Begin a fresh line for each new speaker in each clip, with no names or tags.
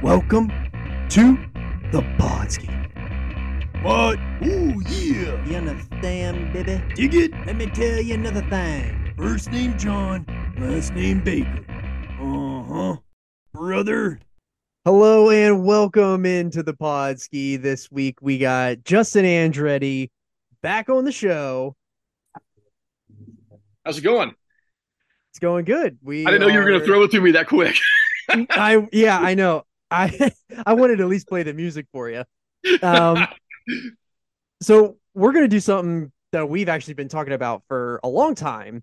Welcome to the Podski.
What? Ooh, yeah.
You understand, baby?
Dig it?
Let me tell you another thing.
First name John, last name Baker. Uh huh. Brother.
Hello and welcome into the Podski. This week we got Justin Andretti back on the show.
How's it going?
It's going good. We
I didn't know you were going to throw it to me that quick.
I yeah, I know. I I wanted to at least play the music for you. Um, so we're gonna do something that we've actually been talking about for a long time,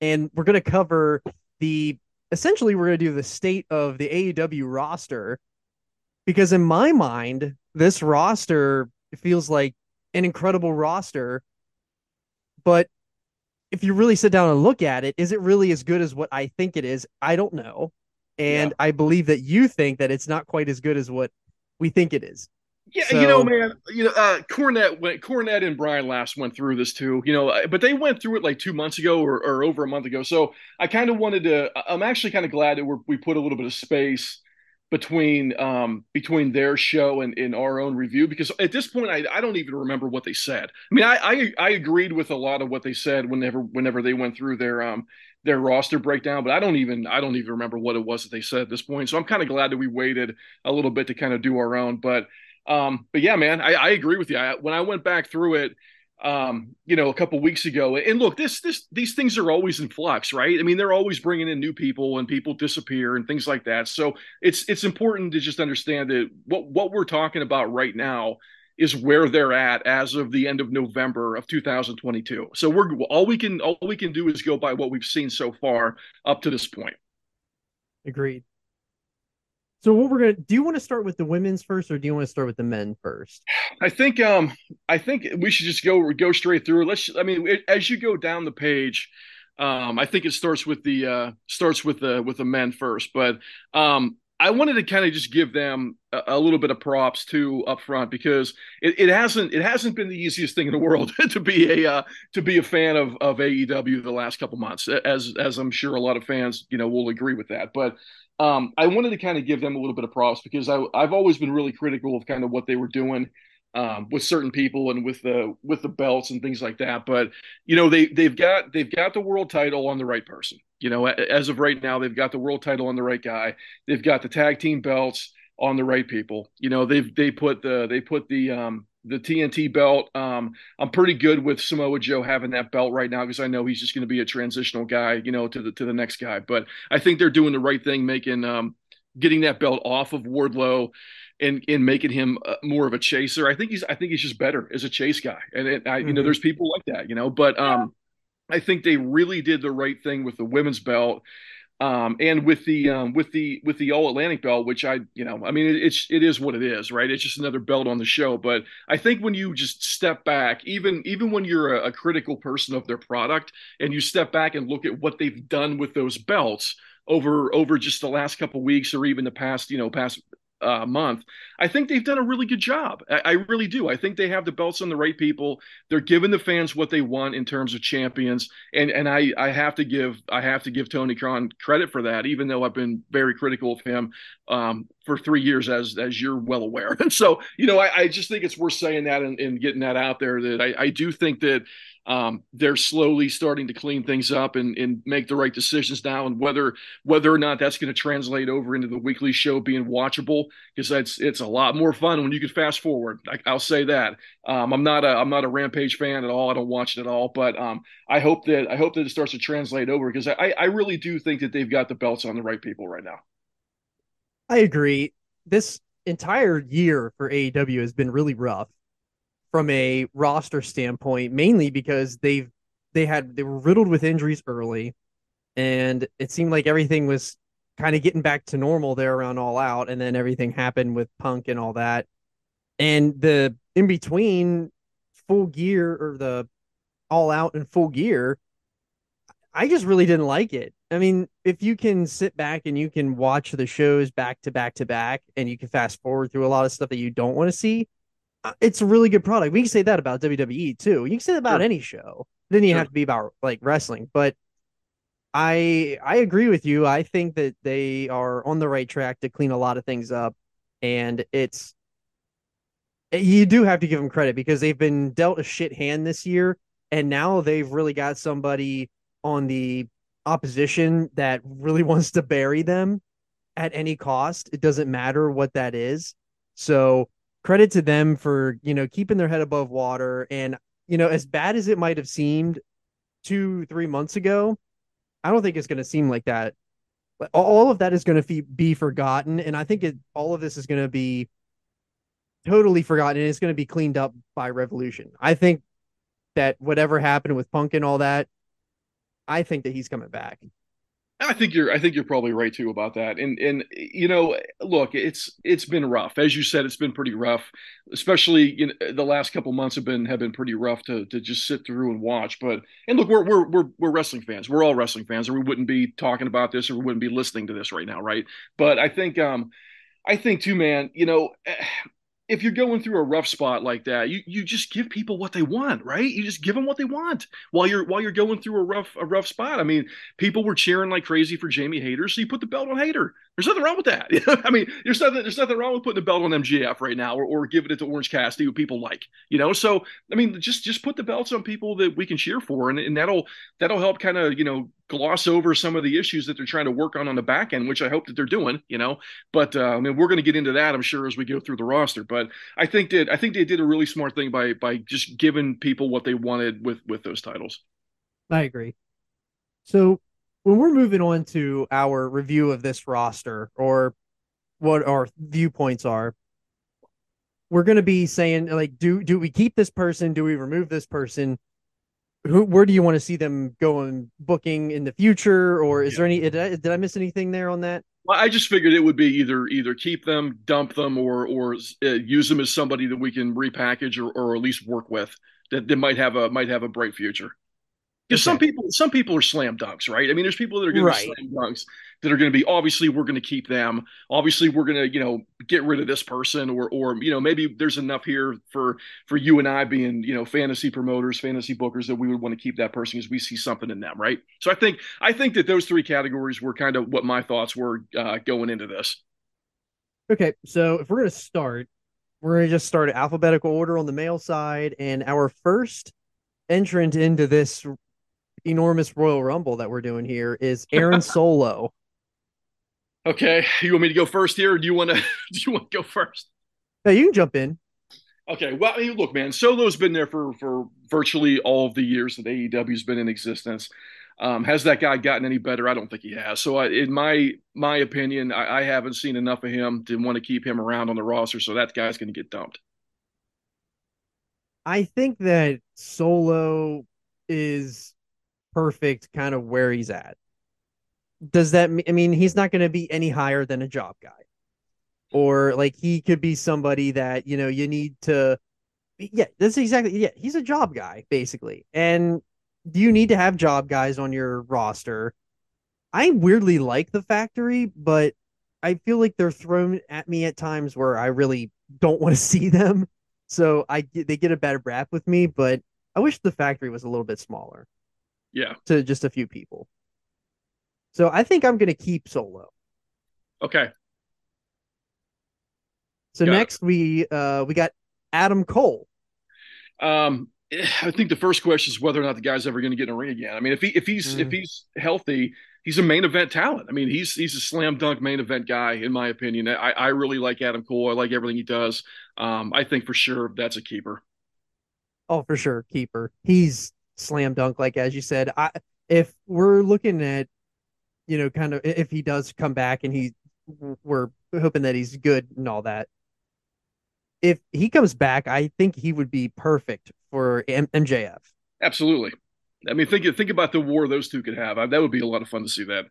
and we're gonna cover the essentially we're gonna do the state of the AEW roster because in my mind this roster feels like an incredible roster, but if you really sit down and look at it, is it really as good as what I think it is? I don't know. And I believe that you think that it's not quite as good as what we think it is.
yeah, you know,
So-
man. You know, uh, Cornette went. Cornette and Brian Last went through this too. You know, but they went through it like two months ago or, or over a month ago. So I kind of wanted to. I'm actually kind of glad that we're, we put a little bit of space between um between their show and in our own review because at this point I, I don't even remember what they said. I mean I, I I agreed with a lot of what they said whenever whenever they went through their um their roster breakdown, but I don't even I don't even remember what it was that they said at this point. So I'm kind of glad that we waited a little bit to kind of do our own. But um but yeah, man, I, I agree with you. I, when I went back through it um, you know, a couple weeks ago. And look, this this these things are always in flux, right? I mean, they're always bringing in new people and people disappear and things like that. So it's it's important to just understand that what what we're talking about right now is where they're at as of the end of November of 2022. So we're all we can all we can do is go by what we've seen so far up to this point.
Agreed. So what we're gonna do you want to start with the women's first or do you want to start with the men first?
I think um I think we should just go go straight through. Let's I mean it, as you go down the page, um I think it starts with the uh starts with the with the men first, but um I wanted to kind of just give them a, a little bit of props too up front because it, it hasn't it hasn't been the easiest thing in the world to be a uh, to be a fan of of AEW the last couple months as as I'm sure a lot of fans you know will agree with that but um, I wanted to kind of give them a little bit of props because I, I've always been really critical of kind of what they were doing um, with certain people and with the with the belts and things like that. But you know they they've got they've got the world title on the right person. You know, as of right now, they've got the world title on the right guy. They've got the tag team belts on the right people. You know, they've they put the they put the um, the TNT belt. Um, I'm pretty good with Samoa Joe having that belt right now because I know he's just going to be a transitional guy, you know, to the to the next guy. But I think they're doing the right thing, making um, getting that belt off of Wardlow and and making him uh, more of a chaser. I think he's I think he's just better as a chase guy. And it, I, you know,
Mhm.
there's people like that, you know. But um, I think they really did the right thing with the women's belt. Um, and with the um, with the with the All Atlantic belt, which I you know I mean it, it's it is what it is, right? It's just another belt on the show. But I think when you just step back, even even when you're a, a critical person of their product, and you step back and look at what they've done with those belts over over just the last couple weeks or even the past you know past uh, month, I think they've done a really good job. I, I really do. I think they have the belts on the right people. They're giving the fans what they want in terms of champions, and and I I have to give I have to give Tony Khan credit for that, even though I've been very critical of him um, for three years, as as you're well aware. And so you know I, I just think it's worth saying that and, and getting that out there that I, I do think that um, they're slowly starting to clean things up and, and make the right decisions now. And whether whether or not that's going to translate over into the weekly show being watchable, because it's it's a lot more fun when you can fast forward. I, I'll say that. Um, I'm not a I'm not a Rampage fan at all. I don't watch it at all. But um, I hope that I hope that it starts to translate over because I I really do think that they've got the belts on the right people right now.
I agree. This entire year for AEW has been really rough from a roster standpoint, mainly because they've they had they were riddled with injuries early, and it seemed like everything was kind of getting back to normal there around All Out, and then everything happened with Punk and all that, and the in between full gear or the All Out and full gear, I just really didn't like it. I mean, if you can sit back and you can watch the shows back to back to back, and you can fast forward through a lot of stuff that you don't want to see, uh, it's a really good product. We can say that about WWE too. You can say that about
Sure.
any show. Then you
Sure.
have to be about like wrestling, but I I agree with you. I think that they are on the right track to clean a lot of things up. and it's you do have to give them credit because they've been dealt a shit hand this year, and now they've really got somebody on the opposition that really wants to bury them at any cost. It doesn't matter what that is. So credit to them for you know keeping their head above water and you know as bad as it might have seemed two three months ago i don't think it's going to seem like that. All of that is going to be forgotten and i think it all of this is going to be totally forgotten and it's going to be cleaned up by revolution. I think that whatever happened with punk and all that i think that he's coming back
I think you're I think you're probably right too about that. And and you know, look, it's it's been rough. As you said, it's been pretty rough. Especially you know, the last couple months have been have been pretty rough to to just sit through and watch. But and look, we're we're we're we're wrestling fans. We're all wrestling fans, or we wouldn't be talking about this or we wouldn't be listening to this right now, right? But I think um I think too, man, you know, if you're going through a rough spot like that, you you just give people what they want, right? You just give them what they want while you're while you're going through a rough a rough spot. I mean, people were cheering like crazy for Jamie Hayter, so you put the belt on Hayter. There's nothing wrong with that. I mean, there's nothing there's nothing wrong with putting the belt on MJF right now or, or giving it to Orange Cassidy who people like, you know. So I mean, just just put the belts on people that we can cheer for, and, and that'll that'll help kind of you know gloss over some of the issues that they're trying to work on on the back end, which I hope that they're doing, you know. But uh, I mean, we're going to get into that, I'm sure, as we go through the roster. But I think that I think they did a really smart thing by by just giving people what they wanted with with those titles.
I agree. So when we're moving on to our review of this roster or what our viewpoints are, we're going to be saying like, do do we keep this person? Do we remove this person? Who where do you want to see them going booking in the future or is yeah. there any did I, did I miss anything there on that
well, I just figured it would be either either keep them, dump them, or or uh, use them as somebody that we can repackage or, or at least work with that, that might have a might have a bright future. Because okay. some people, some people are slam dunks, right? I mean, there's people that are going right. to be slam dunks that are going to be obviously we're going to keep them. Obviously, we're going to you know get rid of this person, or or you know maybe there's enough here for for you and I being you know fantasy promoters, fantasy bookers that we would want to keep that person because we see something in them, right? So I think I think that those three categories were kind of what my thoughts were uh, going into this.
Okay, so if we're going to start, we're going to just start alphabetical order on the male side, and our first entrant into this enormous Royal Rumble that we're doing here is Aaron Solo.
Okay, you want me to go first here, or do you want to? do you want to go first?
Yeah, you can jump in.
Okay, well, I mean, look, man, Solo's been there for for virtually all of the years that AEW's been in existence. Um, has that guy gotten any better? I don't think he has. So, I, in my my opinion, I, I haven't seen enough of him to want to keep him around on the roster. So that guy's going to get dumped.
I think that Solo is perfect, kind of where he's at does that I mean he's not going to be any higher than a job guy. Or like he could be somebody that, you know, you need to yeah, that's exactly yeah, he's a job guy basically. And do you need to have job guys on your roster? I weirdly like the factory, but I feel like they're thrown at me at times where I really don't want to see them. So I they get a bad rap with me, but I wish the factory was a little bit smaller.
Yeah.
To just a few people. So I think I'm going to keep Solo.
Okay.
So got next it. we uh we got Adam Cole.
Um I think the first question is whether or not the guy's ever going to get in a ring again. I mean, if he if he's mm. if he's healthy, he's a main event talent. I mean, he's he's a slam dunk main event guy in my opinion. I, I really like Adam Cole. I like everything he does. Um, I think for sure that's a keeper.
Oh, for sure, keeper. He's slam dunk, like as you said. I if we're looking at you know, kind of if he does come back and he we're hoping that he's good and all that. If he comes back, I think he would be perfect for M- MJF.
Absolutely. I mean, think think about the war those two could have. That would be a lot of fun to see that.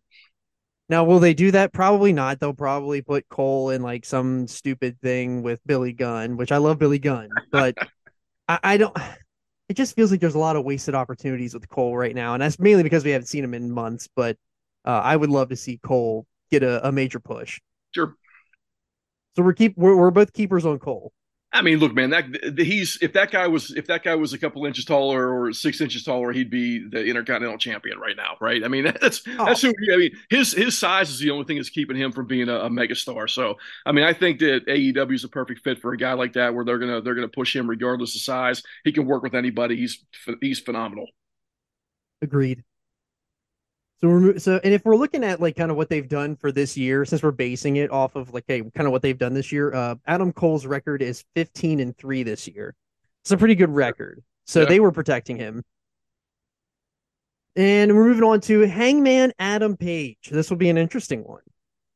Now, will they do that? Probably not. They'll probably put Cole in like some stupid thing with Billy Gunn, which I love Billy Gunn, but I, I, don't. It just feels like there's a lot of wasted opportunities with Cole right now, and that's mainly because we haven't seen him in months. But uh, I would love to see Cole get a, a major push.
Sure.
So we're keep we're, we're both keepers on Cole.
I mean, look, man, that he's if that guy was if that guy was a couple inches taller or six inches taller, he'd be the intercontinental champion right now, right? I mean, that's oh. that's who. I mean, his his size is the only thing that's keeping him from being a, a megastar. So, I mean, I think that AEW is a perfect fit for a guy like that, where they're gonna they're gonna push him regardless of size. He can work with anybody. He's he's phenomenal.
Agreed. So we're so, and if we're looking at like kind of what they've done for this year, since we're basing it off of like hey, kind of what they've done this year, uh, Adam Cole's record is 15 and three this year. It's a pretty good record. So yeah. they were protecting him. And we're moving on to Hangman Adam Page. This will be an interesting one.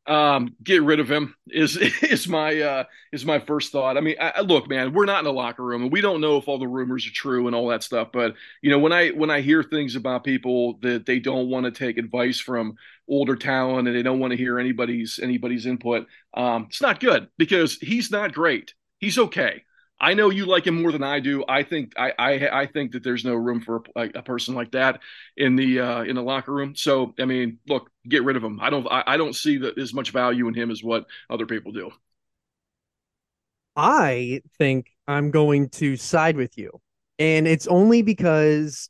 Um, get rid of him is is my uh is my first thought. I mean, I, look, man, we're not in a locker room, and we don't know if all the rumors are true and all that stuff. But you know, when I when I hear things about people that they don't want to take advice from older talent and they don't want to hear anybody's anybody's input, um, it's not good because he's not great. He's okay. I know you like him more than I do. I think I I, I think that there's no room for a, a person like that in the uh, in the locker room. So I mean, look, get rid of him. I don't I, I don't see that as much value in him as what other people do.
I think I'm going to side with you, and it's only because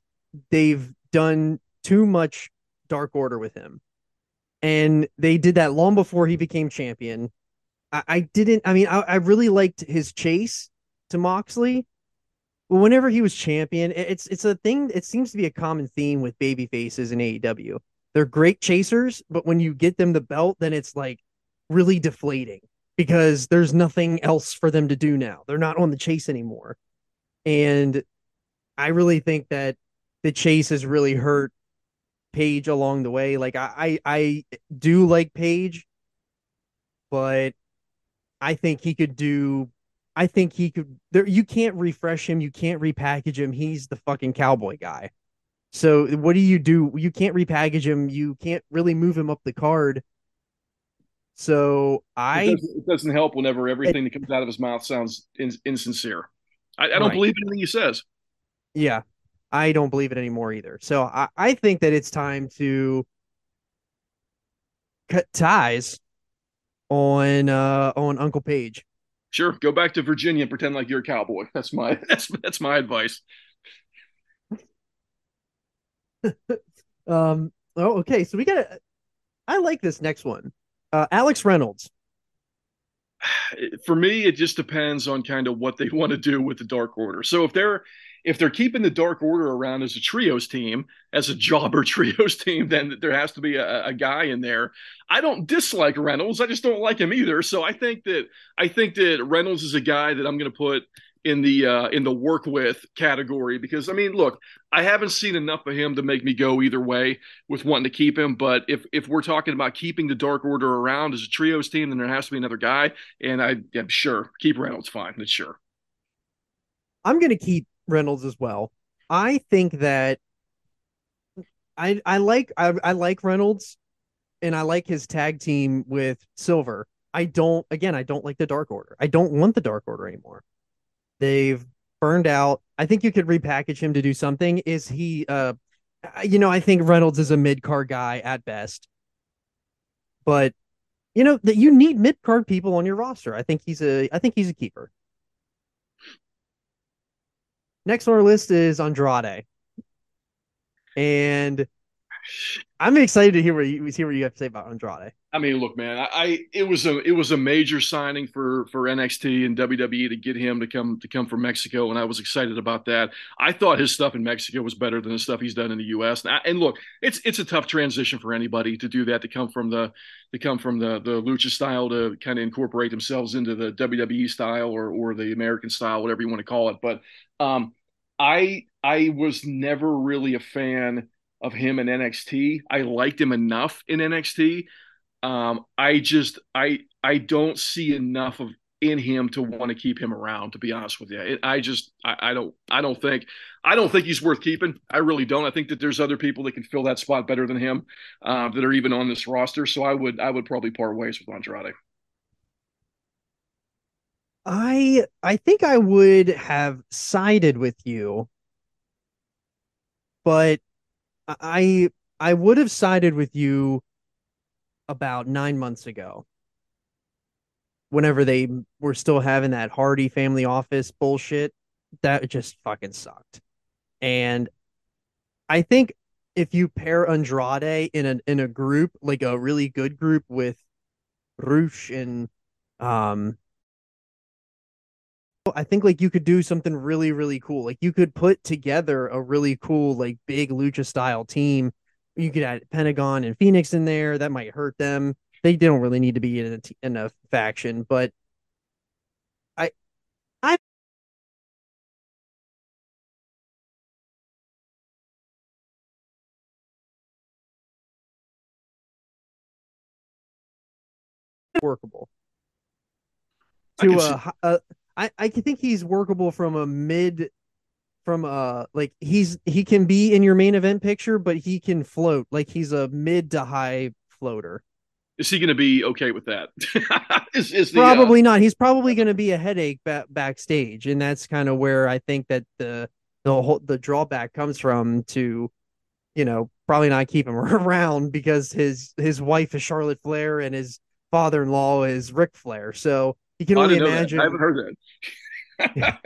they've done too much Dark Order with him, and they did that long before he became champion. I, I didn't. I mean, I, I really liked his chase to Moxley. Whenever he was champion, it's it's a thing. It seems to be a common theme with baby faces in AEW. They're great chasers, but when you get them the belt, then it's like really deflating because there's nothing else for them to do now. They're not on the chase anymore. And I really think that the chase has really hurt Page along the way. Like I, I, I do like Page, but I think he could do I think he could there you can't refresh him, you can't repackage him. He's the fucking cowboy guy. So what do you do? You can't repackage him, you can't really move him up the card. So I
it doesn't, it doesn't help whenever everything it, that comes out of his mouth sounds in, insincere. I, I don't right. believe anything he says.
Yeah, I don't believe it anymore either. So I, I think that it's time to cut ties on uh on Uncle Page
sure, go back to Virginia and pretend like you're a cowboy. That's my that's that's my advice.
um. Oh, okay. So we got to. I like this next one. Uh, Alex Reynolds.
For me, it just depends on kind of what they want to do with the Dark Order. So if they're if they're keeping the Dark Order around as a trios team, as a jobber trios team, then there has to be a, a, guy in there. I don't dislike Reynolds. I just don't like him either. So I think that I think that Reynolds is a guy that I'm going to put in the uh, in the work with category because I mean, look, I haven't seen enough of him to make me go either way with wanting to keep him. But if if we're talking about keeping the Dark Order around as a trios team, then there has to be another guy. And I am sure keep Reynolds fine. That's sure.
I'm going to keep Reynolds as well. I think that I I like I, I like Reynolds and I like his tag team with Silver. I don't again, I don't like the Dark Order. I don't want the Dark Order anymore. They've burned out. I think you could repackage him to do something. Is he uh you know, I think Reynolds is a mid card guy at best. But you know that you need mid card people on your roster. I think he's a I think he's a keeper. Next on our list is Andrade. And I'm excited to hear what you hear what you have to say about Andrade.
I mean, look, man, I, I, it was a it was a major signing for for NXT and WWE to get him to come to come from Mexico, and I was excited about that. I thought his stuff in Mexico was better than the stuff he's done in the U.S. And, I, and look, it's it's a tough transition for anybody to do that to come from the to come from the the lucha style to kind of incorporate themselves into the WWE style or or the American style, whatever you want to call it. But um, I I was never really a fan of him in NXT. I liked him enough in NXT. Um, I just I I don't see enough of in him to want to keep him around. To be honest with you, it, I just I, I, don't I don't think I don't think he's worth keeping. I really don't. I think that there's other people that can fill that spot better than him uh, that are even on this roster. So I would I would probably part ways with Andrade.
I I think I would have sided with you, but I I would have sided with you about nine months ago whenever they were still having that Hardy family office bullshit, that just fucking sucked. And I think if you pair Andrade in a in a group, like a really good group with Rush and um I think like you could do something really, really cool. Like you could put together a really cool, like big lucha style team. You could add Pentagon and Fenix in there. That might hurt them. They don't really need to be in a, in a faction, but I, I workable to uh, uh I I think he's workable from a mid from uh like he's he can be in your main event picture but he can float. Like he's a mid to high floater.
Is he going to be okay with that?
Is, is the, probably uh... not. He's probably going to be a headache ba- backstage and that's kind of where i think that the the whole the drawback comes from to you know probably not keep him around because his his wife is charlotte flair and his father-in-law is Ric Flair. So you can only imagine.
I haven't heard
that.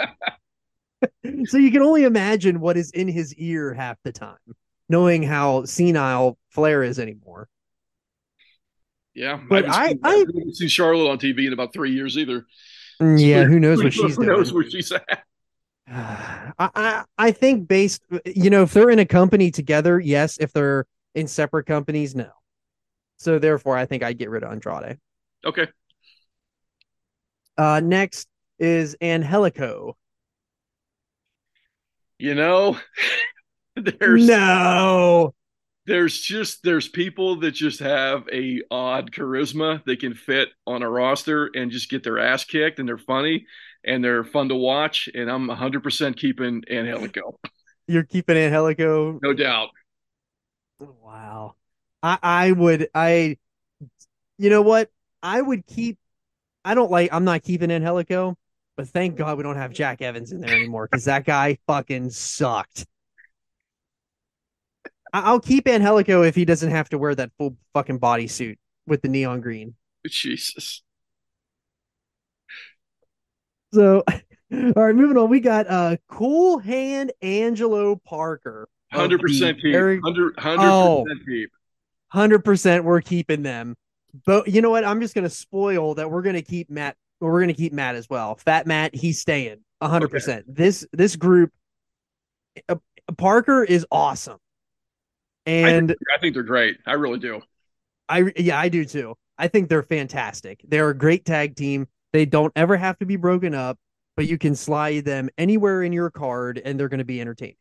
so you can only imagine what is in his ear half the time, knowing how senile Flair is anymore.
Yeah,
but I,
I, haven't seen Charlotte on TV in about three years either.
Mm, yeah, who knows what she's
who
doing?
knows where she's at?
I, I I think based, you know, if they're in a company together, yes. If they're in separate companies, no. So therefore, I think I'd get rid of Andrade.
Okay.
Uh, next is Angelico.
You know, there's
no.
There's just there's people that just have a odd charisma. They can fit on a roster and just get their ass kicked, and they're funny and they're fun to watch. And I'm 100% keeping Angelico.
You're keeping Angelico,
no doubt.
Wow, I I would I, you know what? I would keep I don't like. I'm not keeping Angelico, but thank God we don't have Jack Evans in there anymore because that guy fucking sucked. I'll keep Angelico if he doesn't have to wear that full fucking bodysuit with the neon green.
Jesus.
So, all right, moving on. We got uh Cool Hand Angelo Parker.
Hundred percent keep. Hundred percent oh, keep.
Hundred percent, we're keeping them. But you know what? I'm just gonna spoil that we're gonna keep Matt. We're gonna keep Matt as well. Fat Matt, he's staying 100. Okay. percent This this group, uh, Parker is awesome, and
I think, I think they're great. I really do.
I yeah, I do too. I think they're fantastic. They're a great tag team. They don't ever have to be broken up, but you can slide them anywhere in your card, and they're going to be entertaining.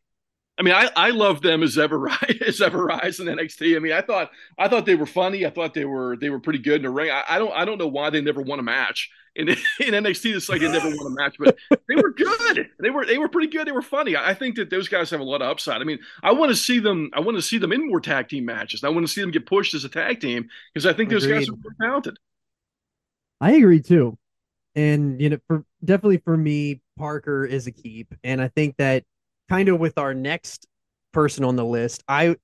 I mean, I, I love them as ever as Ever-Rise in NXT. I mean, I thought I thought they were funny. I thought they were they were pretty good in the ring. I, I don't I don't know why they never won a match in in NXT. It's like they never won a match, but they were good. They were they were pretty good. They were funny. I, think that those guys have a lot of upside. I mean, I want to see them. I want to see them in more tag team matches. I want to see them get pushed as a tag team because I think those Agreed. guys are more talented.
I agree too, and you know, for definitely for me, Parker is a keep, and I think that kind of with our next person on the list, I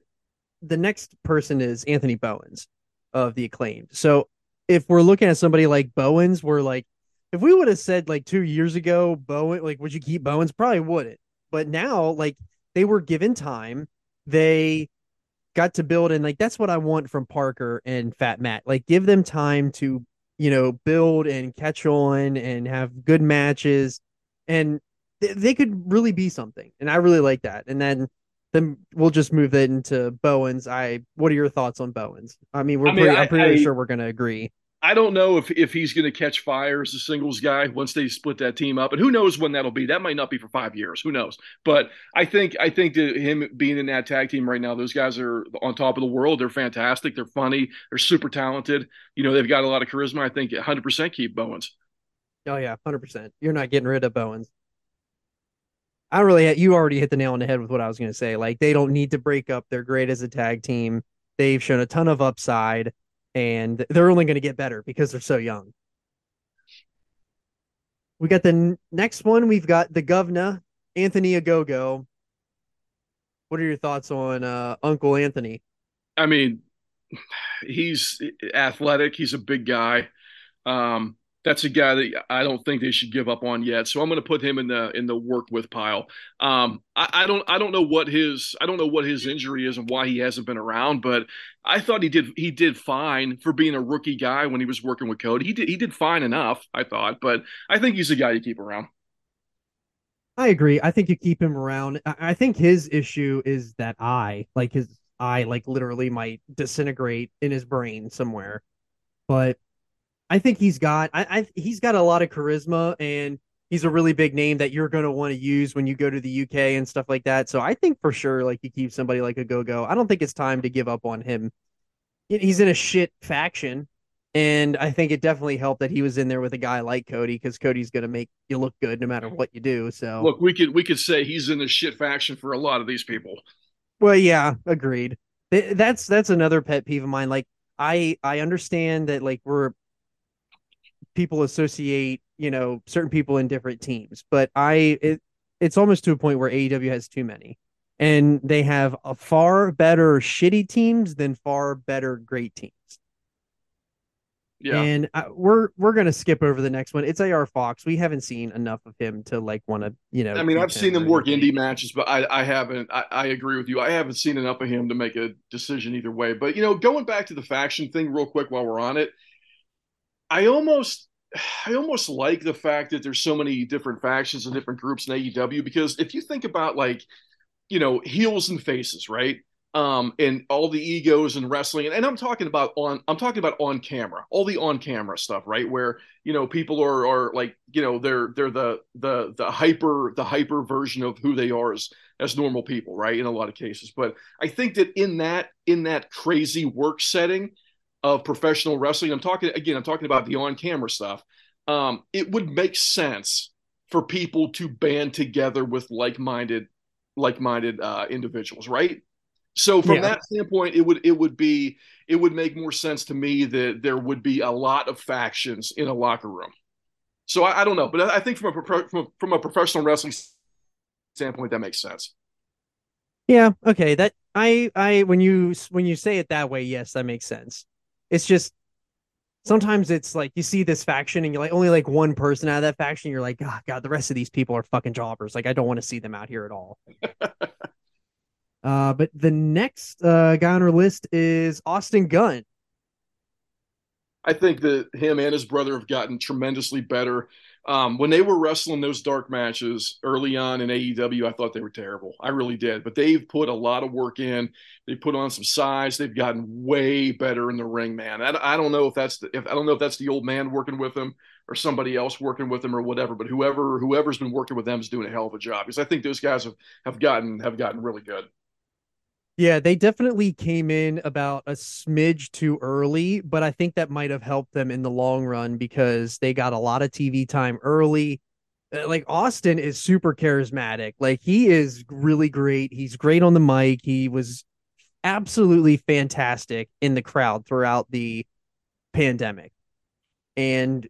the next person is Anthony Bowens of the acclaimed. So if we're looking at somebody like Bowens, we're like, if we would have said like two years ago, Bowen, like, would you keep Bowens? Probably wouldn't. But now, like, they were given time. They got to build, and like, that's what I want from Parker and Fat Matt. Like, give them time to, you know, build and catch on and have good matches. And they could really be something, and I really like that. And then then we'll just move it into Bowens. I what are your thoughts on Bowens? I mean, we're I mean, pretty, I, am pretty I, sure we're going to agree.
I don't know if if he's going to catch fire as a singles guy once they split that team up, and who knows when that'll be. That might not be for five years. Who knows? But I think I think that him being in that tag team right now, those guys are on top of the world. They're fantastic. They're funny. They're super talented. You know, they've got a lot of charisma. I think 100 percent keep Bowens.
Oh yeah, 100. percent You're not getting rid of Bowens. I really you already hit the nail on the head with what I was going to say. Like they don't need to break up. They're great as a tag team. They've shown a ton of upside, and they're only going to get better because they're so young. We got the n- next one. We've got the governor Anthony Ogogo. What are your thoughts on uh, Uncle Anthony?
I mean, he's athletic. He's a big guy. Um, that's a guy that I don't think they should give up on yet. So I'm going to put him in the in the work with pile. Um, I, I, don't I don't know what his I don't know what his injury is and why he hasn't been around, but I thought he did he did fine for being a rookie guy when he was working with Cody. He did he did fine enough, I thought, but I think he's a guy you keep around.
I agree. I think you keep him around. I think his issue is that eye, like his eye, like literally might disintegrate in his brain somewhere. But I think he's got I, I he's got a lot of charisma and he's a really big name that you're going to want to use when you go to the UK and stuff like that. So I think for sure, like you keep somebody like Ogogo. I don't think it's time to give up on him. He's in a shit faction, and I think it definitely helped that he was in there with a guy like Cody because Cody's going to make you look good no matter what you do. So
look, we could we could say he's in a shit faction for a lot of these people.
Well, yeah, agreed. That's that's another pet peeve of mine. Like I I understand that like we're people associate you know certain people in different teams but i it, it's almost to a point where aew has too many and they have a far better shitty teams than far better great teams. Yeah. And I, we're we're gonna skip over the next one. It's AR Fox. We haven't seen enough of him to like want to you know
i mean i've seen him work indie matches but i i haven't I, I agree with you. I haven't seen enough of him to make a decision either way. But you know going back to the faction thing real quick while we're on it I almost I almost like the fact that there's so many different factions and different groups in AEW because if you think about like, you know, heels and faces, right? Um, and all the egos and wrestling, and, and I'm talking about on I'm talking about on camera, all the on camera stuff, right? Where you know people are are like you know they're they're the the the hyper the hyper version of who they are as as normal people, right? In a lot of cases, but I think that in that in that crazy work setting, of professional wrestling, I'm talking again, I'm talking about the on camera stuff. Um, it would make sense for people to band together with like minded, like minded uh, individuals, right? So from yeah. that standpoint, it would it would be it would make more sense to me that there would be a lot of factions in a locker room. So I, I don't know, but I think from a, from a from a professional wrestling standpoint, that makes sense.
Yeah. Okay. That I I when you when you say it that way, yes, that makes sense it's just sometimes it's like you see this faction and you're like only like one person out of that faction you're like oh, god the rest of these people are fucking jobbers. Like i don't want to see them out here at all. Uh but the next uh guy on our list is austin gunn.
I think that him and his brother have gotten tremendously better um, when they were wrestling those dark matches early on in AEW, I thought they were terrible. I really did. But they've put a lot of work in. They put on some size. They've gotten way better in the ring, man. I, I don't know if that's the, if I don't know if that's the old man working with them or somebody else working with them or whatever. But whoever whoever's been working with them is doing a hell of a job because I think those guys have have gotten have gotten really good.
Yeah, they definitely came in about a smidge too early, but I think that might have helped them in the long run because they got a lot of TV time early. Uh, like Austin is super charismatic. Like he is really great. He's great on the mic. He was absolutely fantastic in the crowd throughout the pandemic. And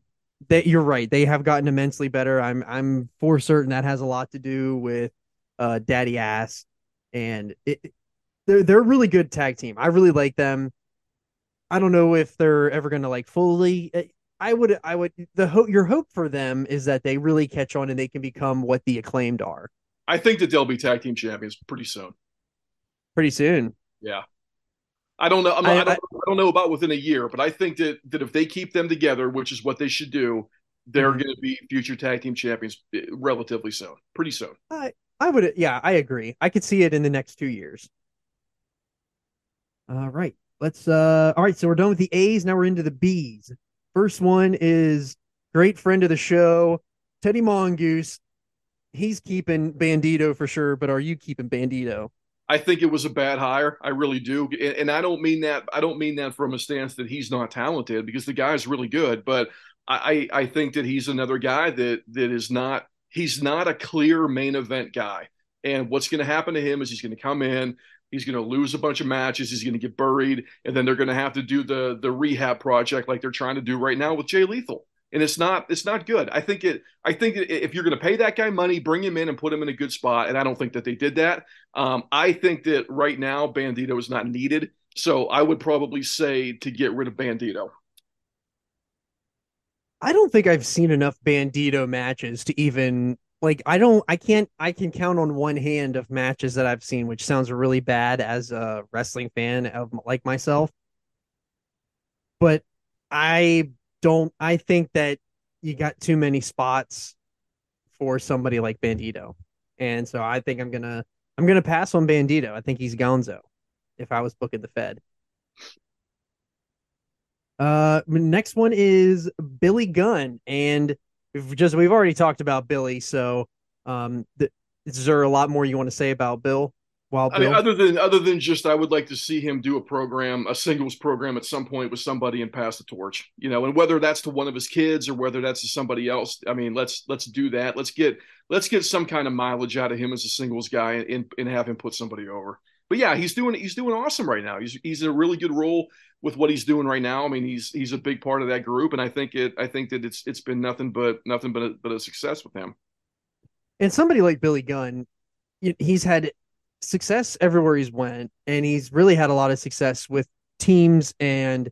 that you're right, they have gotten immensely better. I'm I'm for certain that has a lot to do with uh Daddy Ass and it they're they're a really good tag team. I really like them. I don't know if they're ever going to like fully. Eh, I would I would the hope your hope for them is that they really catch on and they can become what the acclaimed are.
I think that they'll be tag team champions pretty soon.
Pretty soon.
Yeah. I don't know. I, I, don't, I, don't, know about within a year, but I think that that if they keep them together, which is what they should do, they're mm-hmm. going to be future tag team champions eh, relatively soon, pretty soon.
I I would, yeah, I agree. I could see it in the next two years. All right. Let's uh all right, so we're done with the A's. Now we're into the B's. First one is great friend of the show, Teddy Mongoose. He's keeping Bandido for sure, but are you keeping Bandido?
I think it was a bad hire. I really do, and I don't mean that. I don't mean that from a stance that he's not talented because the guy's really good. But I, I think that he's another guy that that is not. He's not a clear main event guy. And what's going to happen to him is he's going to come in. He's going to lose a bunch of matches. He's going to get buried, and then they're going to have to do the the rehab project like they're trying to do right now with Jay Lethal. And it's not it's not good. I think it. I think if you're going to pay that guy money, bring him in and put him in a good spot. And I don't think that they did that. Um, I think that right now Bandido is not needed. So I would probably say to get rid of Bandido.
I don't think I've seen enough Bandido matches to even like I don't I can't I can count on one hand of matches that I've seen, which sounds really bad as a wrestling fan of like myself. But I don't I think that you got too many spots for somebody like Bandido. And so I think I'm gonna I'm gonna pass on Bandido. I think he's Gonzo if I was booking the Fed. Uh, next one is Billy Gunn, and we've just we've already talked about Billy, so um, th- is there a lot more you want to say about Bill? While
I mean, other than other than just, I would like to see him do a program, a singles program at some point with somebody and pass the torch, you know, and whether that's to one of his kids or whether that's to somebody else. I mean, let's let's do that. Let's get let's get some kind of mileage out of him as a singles guy and and have him put somebody over. But yeah, he's doing he's doing awesome right now. He's he's in a really good role with what he's doing right now. I mean, he's he's a big part of that group, and I think it I think that it's it's been nothing but nothing but a, but a success with him.
And somebody like Billy Gunn, he's had success everywhere he's went, and he's really had a lot of success with teams and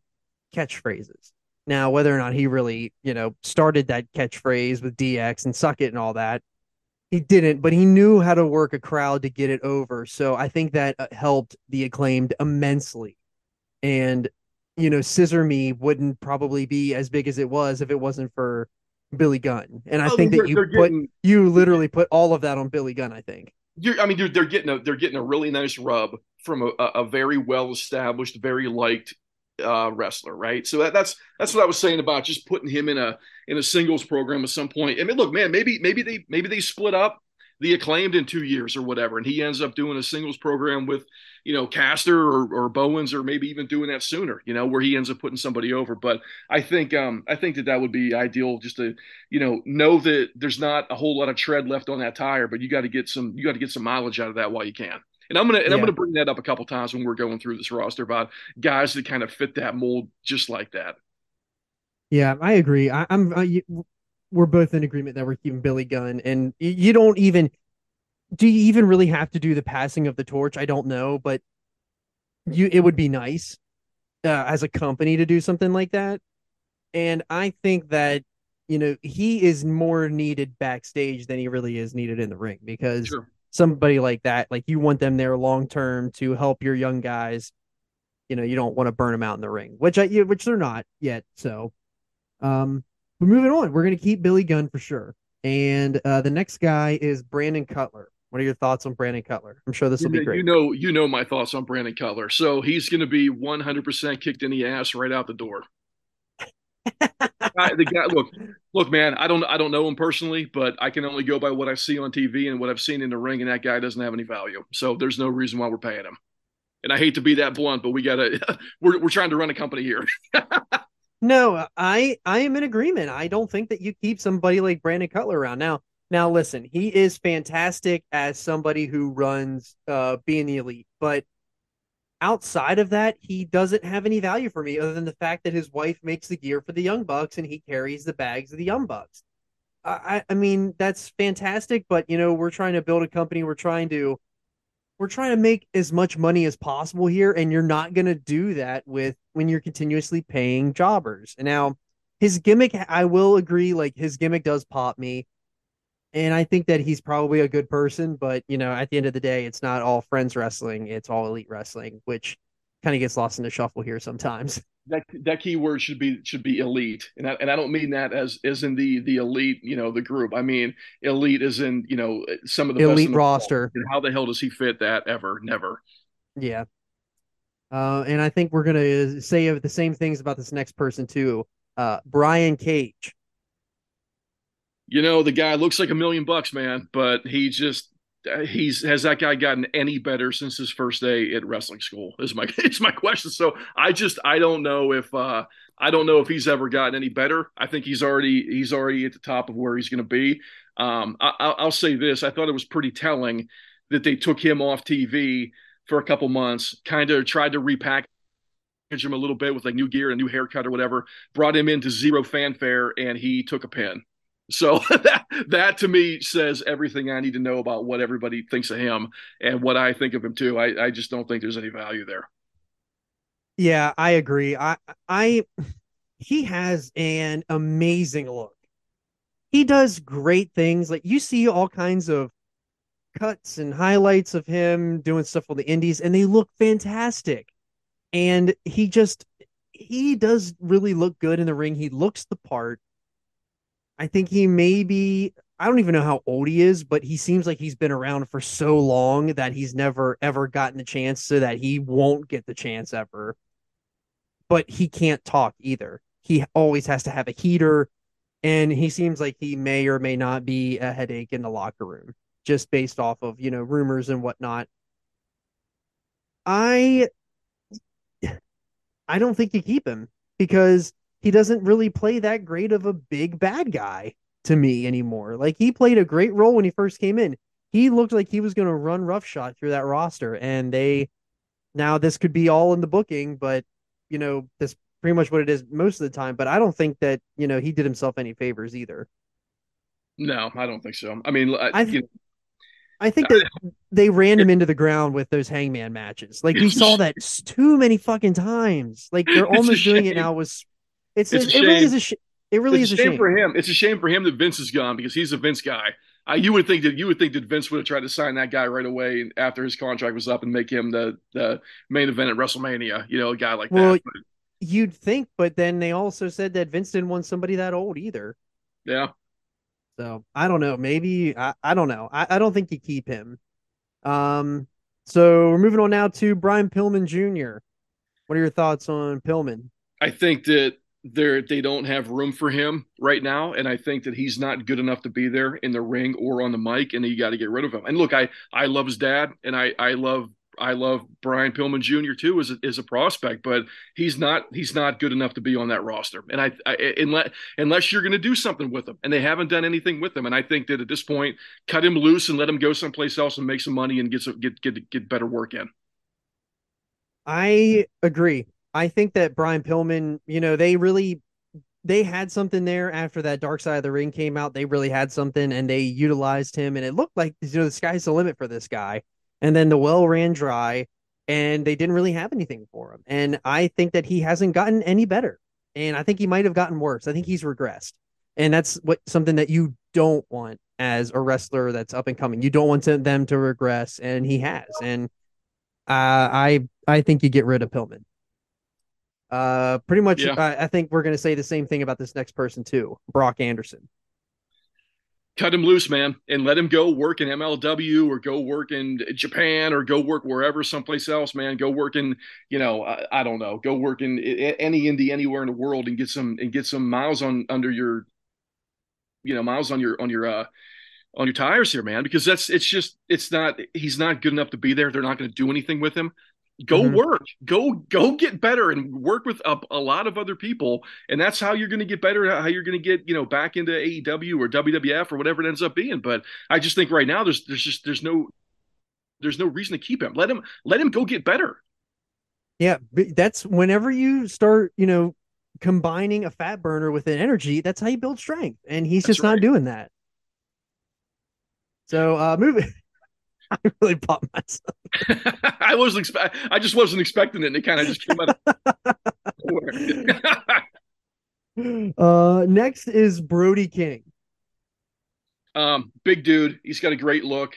catchphrases. Now, whether or not he really, you know, started that catchphrase with DX and suck it and all that, he didn't, but he knew how to work a crowd to get it over. So I think that uh, helped the acclaimed immensely. And you know, Scissor Me wouldn't probably be as big as it was if it wasn't for Billy Gunn. And I oh, think that you put getting, you literally put all of that on Billy Gunn. I think.
You're, I mean, they're, they're getting a they're getting a really nice rub from a, a very well established, very liked uh, wrestler, right? So that, that's that's what I was saying about just putting him in a in a singles program at some point. I mean, look, man, maybe maybe they maybe they split up the acclaimed in two years or whatever, and he ends up doing a singles program with you know, Caster or, or Bowens, or maybe even doing that sooner, you know, where he ends up putting somebody over. But I think, um, I think that that would be ideal just to, you know, know that there's not a whole lot of tread left on that tire, but you got to get some, you got to get some mileage out of that while you can. And I'm gonna and yeah. I'm gonna bring that up a couple times when we're going through this roster about guys that kind of fit that mold just like that.
Yeah, I agree. I, am we're both in agreement that we're keeping Billy Gunn, and you don't even do you even really have to do the passing of the torch? I don't know, but you it would be nice uh, as a company to do something like that. And I think that you know he is more needed backstage than he really is needed in the ring because sure. somebody like that, like you want them there long term to help your young guys. You know, you don't want to burn them out in the ring, which I which they're not yet. So, um, but moving on, we're gonna keep Billy Gunn for sure. And uh, the next guy is Brandon Cutler. What are your thoughts on Brandon Cutler? I'm sure this will be great.
You know, you know my thoughts on Brandon Cutler. So he's going to be 100% kicked in the ass right out the door. I, the guy, look, look, man. I don't, I don't know him personally, but I can only go by what I see on TV and what I've seen in the ring, and that guy doesn't have any value. So there's no reason why we're paying him. And I hate to be that blunt, but we gotta, we're, we're trying to run a company here.
no, I, I am in agreement. I don't think that you keep somebody like Brandon Cutler around now. Now, listen, he is fantastic as somebody who runs uh, being the elite, but outside of that, he doesn't have any value for me other than the fact that his wife makes the gear for the Young Bucks and he carries the bags of the Young Bucks. I, I mean, that's fantastic, but you know, we're trying to build a company. We're trying to, we're trying to make as much money as possible here, and you're not going to do that with when you're continuously paying jobbers. And now, his gimmick, I will agree, like his gimmick does pop me and I think that he's probably a good person, but you know, at the end of the day, it's not all friends wrestling; it's all elite wrestling, which kind of gets lost in the shuffle here sometimes.
That that key word should be should be elite, and I, and I don't mean that as as in the the elite, you know, the group. I mean elite is in you know some of the
elite roster.
And how the hell does he fit that ever? Never.
Yeah. Uh, and I think we're gonna say the same things about this next person too. Uh, Brian Cage
you know, the guy looks like a million bucks, man, but he just he's has that guy gotten any better since his first day at wrestling school is my is my question. So i just i don't know if uh i don't know if he's ever gotten any better. I think he's already he's already at the top of where he's going to be. Um I, i'll say this i thought it was pretty telling that they took him off tv for a couple months kind of tried to repack him a little bit with like new gear and new haircut or whatever brought him into zero fanfare and he took a pin so that that to me says everything I need to know about what everybody thinks of him and what I think of him too. I, I just don't think there's any value there.
Yeah, I agree. I I he has an amazing look. He does great things. Like you see all kinds of cuts and highlights of him doing stuff on the indies, and they look fantastic. And he just he does really look good in the ring. He looks the part. I think he may be I don't even know how old he is, but he seems like he's been around for so long that he's never ever gotten the chance so that he won't get the chance ever. But he can't talk either. He always has to have a heater and he seems like he may or may not be a headache in the locker room just based off of, you know, rumors and whatnot. I I don't think you keep him because he doesn't really play that great of a big bad guy to me anymore. Like he played a great role when he first came in. He looked like he was going to run roughshod through that roster, and they now this could be all in the booking, but you know that's pretty much what it is most of the time. But I don't think that you know he did himself any favors either.
No, I don't think so. I mean, uh, I,
I, th- I think that they ran him into the ground with those hangman matches. Like we saw that too many fucking times. Like they're almost doing it now. Was it's, it's it, it really is a sh- it really
it's
is a shame.
shame. for him. It's a shame for him that Vince is gone because he's a Vince guy. Uh, you would think that you would think that Vince would have tried to sign that guy right away after his contract was up and make him the the main event at WrestleMania. You know, a guy like well, that. But,
you'd think, but then they also said that Vince didn't want somebody that old either.
Yeah.
So I don't know. Maybe I, I don't know. I, I don't think you keep him. Um. So we're moving on now to Brian Pillman Jr. What are your thoughts on Pillman?
I think that they're they don't have room for him right now and i think that he's not good enough to be there in the ring or on the mic and you got to get rid of him and look i i love his dad and i i love I love Brian Pillman Jr. too as a, as a prospect, but he's not he's not good enough to be on that roster. And I, I unless unless you're going to do something with him, and they haven't done anything with him. And I think that at this point, cut him loose and let him go someplace else and make some money and get some, get get get better work in.
I agree. I think that Brian Pillman, you know, they really they had something there after that Dark Side of the Ring came out. They really had something and they utilized him and it looked like you know the sky's the limit for this guy. And then the well ran dry and they didn't really have anything for him. And I think that he hasn't gotten any better. And I think he might have gotten worse. I think he's regressed. And that's what something that you don't want as a wrestler that's up and coming. You don't want to, them to regress and he has. And uh, I I think you get rid of Pillman. Uh, pretty much, yeah. I, I think we're going to say the same thing about this next person too, Brock Anderson.
Cut him loose, man, and let him go work in MLW or go work in Japan or go work wherever, someplace else, man. Go work in, you know, I, I don't know, go work in any indie anywhere in the world and get some and get some miles on under your, you know, miles on your on your uh on your tires here, man, because that's it's just it's not he's not good enough to be there. They're not going to do anything with him go mm-hmm. work. Go go get better and work with a, a, lot of other people. And that's how you're going to get better how you're going to get you know back into aew or wwf or whatever it ends up being. But i just think right now there's there's just there's no there's no reason to keep him. Let him let him go get better.
Yeah that's whenever you start you know combining a fat burner with an energy that's how you build strength. And he's that's just right. not doing that. So uh moving I really popped myself.
I wasn't expect. I just wasn't expecting it, and it kind of just came
out. Of- uh, next is Brody King.
Um, big dude. He's got a great look.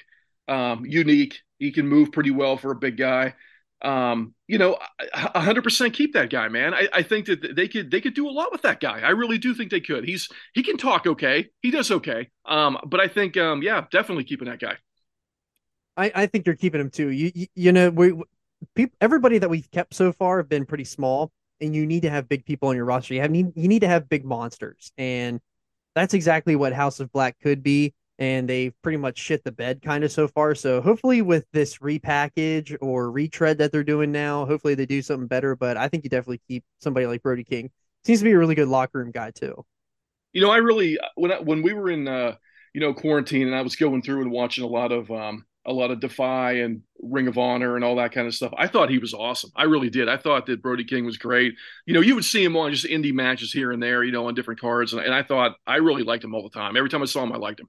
Um, unique. He can move pretty well for a big guy. Um, you know, hundred percent keep that guy, man. I, I think that they could they could do a lot with that guy. I really do think they could. He's he can talk okay. He does okay. Um, but I think um, yeah, definitely keeping that guy.
I, I think you're keeping him too. You you, you know we people everybody that we've kept so far have been pretty small, and you need to have big people on your roster. You have need you need to have big monsters, and that's exactly what House of Black could be. And they've pretty much shit the bed kind of so far. So hopefully with this repackage or retread that they're doing now, hopefully they do something better. But I think you definitely keep somebody like Brody King. Seems to be a really good locker room guy too.
You know, I really when I, when we were in uh, you know quarantine and I was going through and watching a lot of um, a lot of Defy and Ring of Honor and all that kind of stuff. I thought he was awesome. I really did. I thought that Brody King was great. You know, you would see him on just indie matches here and there, you know, on different cards. And, and I thought I really liked him all the time. Every time I saw him, I liked him.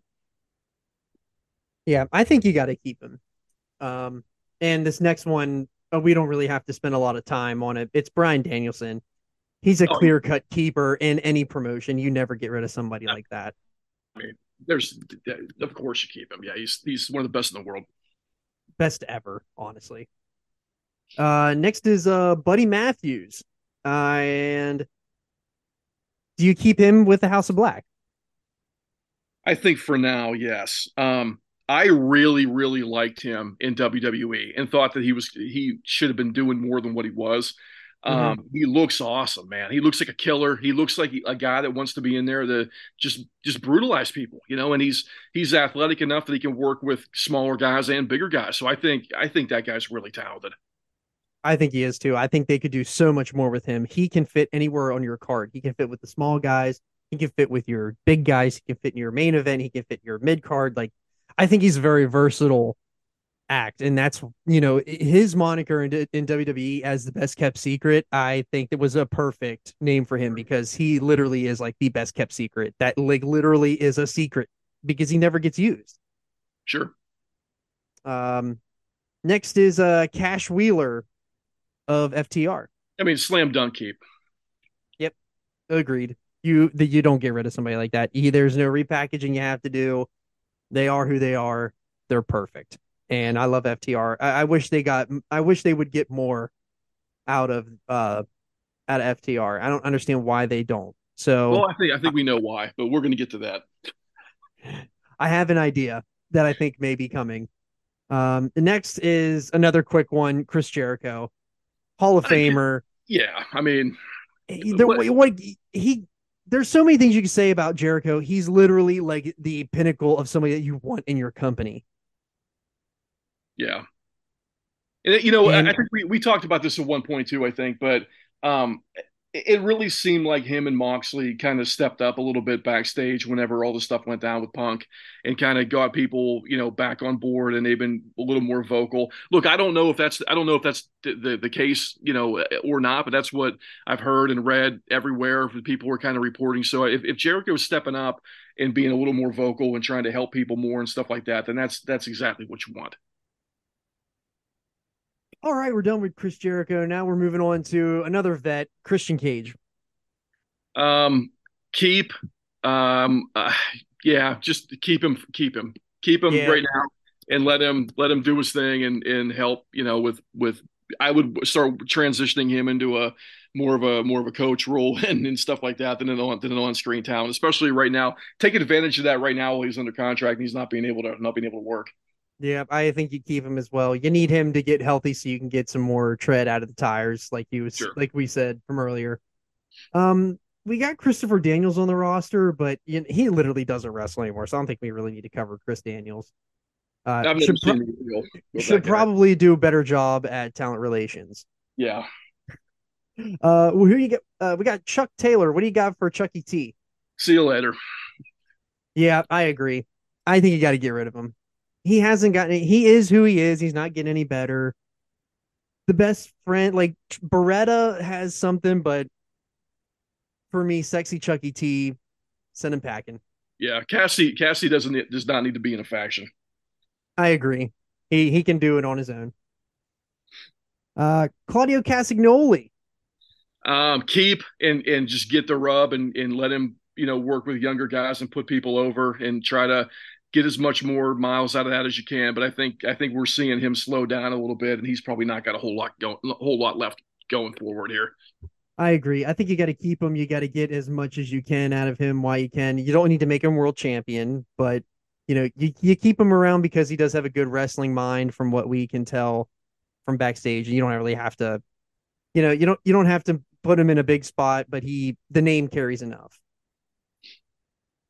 Yeah, I think you got to keep him. Um, and this next one, uh, we don't really have to spend a lot of time on it. It's Bryan Danielson. He's a
Oh,
clear cut keeper in any promotion. You never get rid of somebody like that.
I mean, there's of course you keep him. Yeah, he's he's one of the best in the world.
Best ever, honestly. Uh, next is uh Buddy Matthews, uh, and do you keep him with the House of Black?
I think for now, yes. Um, I really, really liked him in WWE and thought that he was he should have been doing more than what he was. Um, he looks awesome, man. He looks like a killer. He looks like a guy that wants to be in there to just just brutalize people, you know. And he's he's athletic enough that he can work with smaller guys and bigger guys. So I think I think that guy's really talented.
I think he is too. I think they could do so much more with him. He can fit anywhere on your card. He can fit with the small guys. He can fit with your big guys. He can fit in your main event. He can fit in your mid card. Like I think he's very versatile act, and that's you know his moniker in, in WWE as the best kept secret. I think it was a perfect name for him because he literally is like the best kept secret. That like literally is a secret because he never gets used.
Sure.
Um, next is uh Cash Wheeler of FTR.
I mean, slam dunk keep. Yep.
Agreed. You that you don't get rid of somebody like that. E, there's no repackaging you have to do. They are who they are. They're perfect. And I love FTR. I, I wish they got I wish they would get more out of uh out of FTR. I don't understand why they don't. So
Well, I think I think we know why, but we're going to get to that.
I have an idea that I think may be coming. Um, the next is another quick one, Chris Jericho, Hall of
I think-
Famer.
Yeah, I mean,
there,
What-
what he there's so many things you can say about Jericho. He's literally like the pinnacle of somebody that you want in your company.
Yeah. And, you know,
And-
I think we, we talked about this at one point too, I think, but um, it, really seemed like him and Moxley kind of stepped up a little bit backstage whenever all the stuff went down with Punk and kind of got people, you know, back on board and they've been a little more vocal. Look, I don't know if that's I don't know if that's the, the, the case, you know, or not, but that's what I've heard and read everywhere. People were kind of reporting. So if, if Jericho was stepping up and being a little more vocal and trying to help people more and stuff like that, then that's that's exactly what you want.
All right, we're done with Chris Jericho. Now we're moving on to another vet, Christian Cage.
Um, keep, um, uh, yeah, just keep him, keep him, keep him
Yeah.
right now, and let him let him do his thing and and help. You know, with with I would start transitioning him into a more of a more of a coach role and, and stuff like that than an on than an on screen talent, especially right now. Take advantage of that right now while he's under contract and he's not being able to not being able to work.
Yeah, I think you keep him as well. You need him to get healthy so you can get some more tread out of the tires, like you was
Sure.
like we said from earlier. Um, we got Christopher Daniels on the roster, but you know, he literally doesn't wrestle anymore, so I don't think we really need to cover Chris Daniels. Uh, should pro-
seen the real, with
should probably do a better job at talent relations.
yeah.
Uh, well, who you get? Uh, we got Chuck Taylor. What do you got for Chucky T?
See you later.
Yeah, I agree. I think you got to get rid of him. He hasn't gotten. He is who he is. He's not getting any better. The best friend, like Beretta, has something, but for me, sexy Chucky T, send him packing.
Yeah, Cassie Cassie doesn't does not need to be in a faction.
I agree. He he can do it on his own. Uh, Claudio Castagnoli.
um, keep and and just get the rub and and let him you know work with younger guys and put people over and try to get as much more miles out of that as you can. But I think I think we're seeing him slow down a little bit, and he's probably not got a whole lot going a whole lot left going forward here.
I agree. I think you got to keep him. You got to get as much as you can out of him while you can. You don't need to make him world champion, but you know, you, you keep him around because he does have a good wrestling mind from what we can tell from backstage. And you don't really have to, you know, you don't you don't have to put him in a big spot, but he the name carries enough.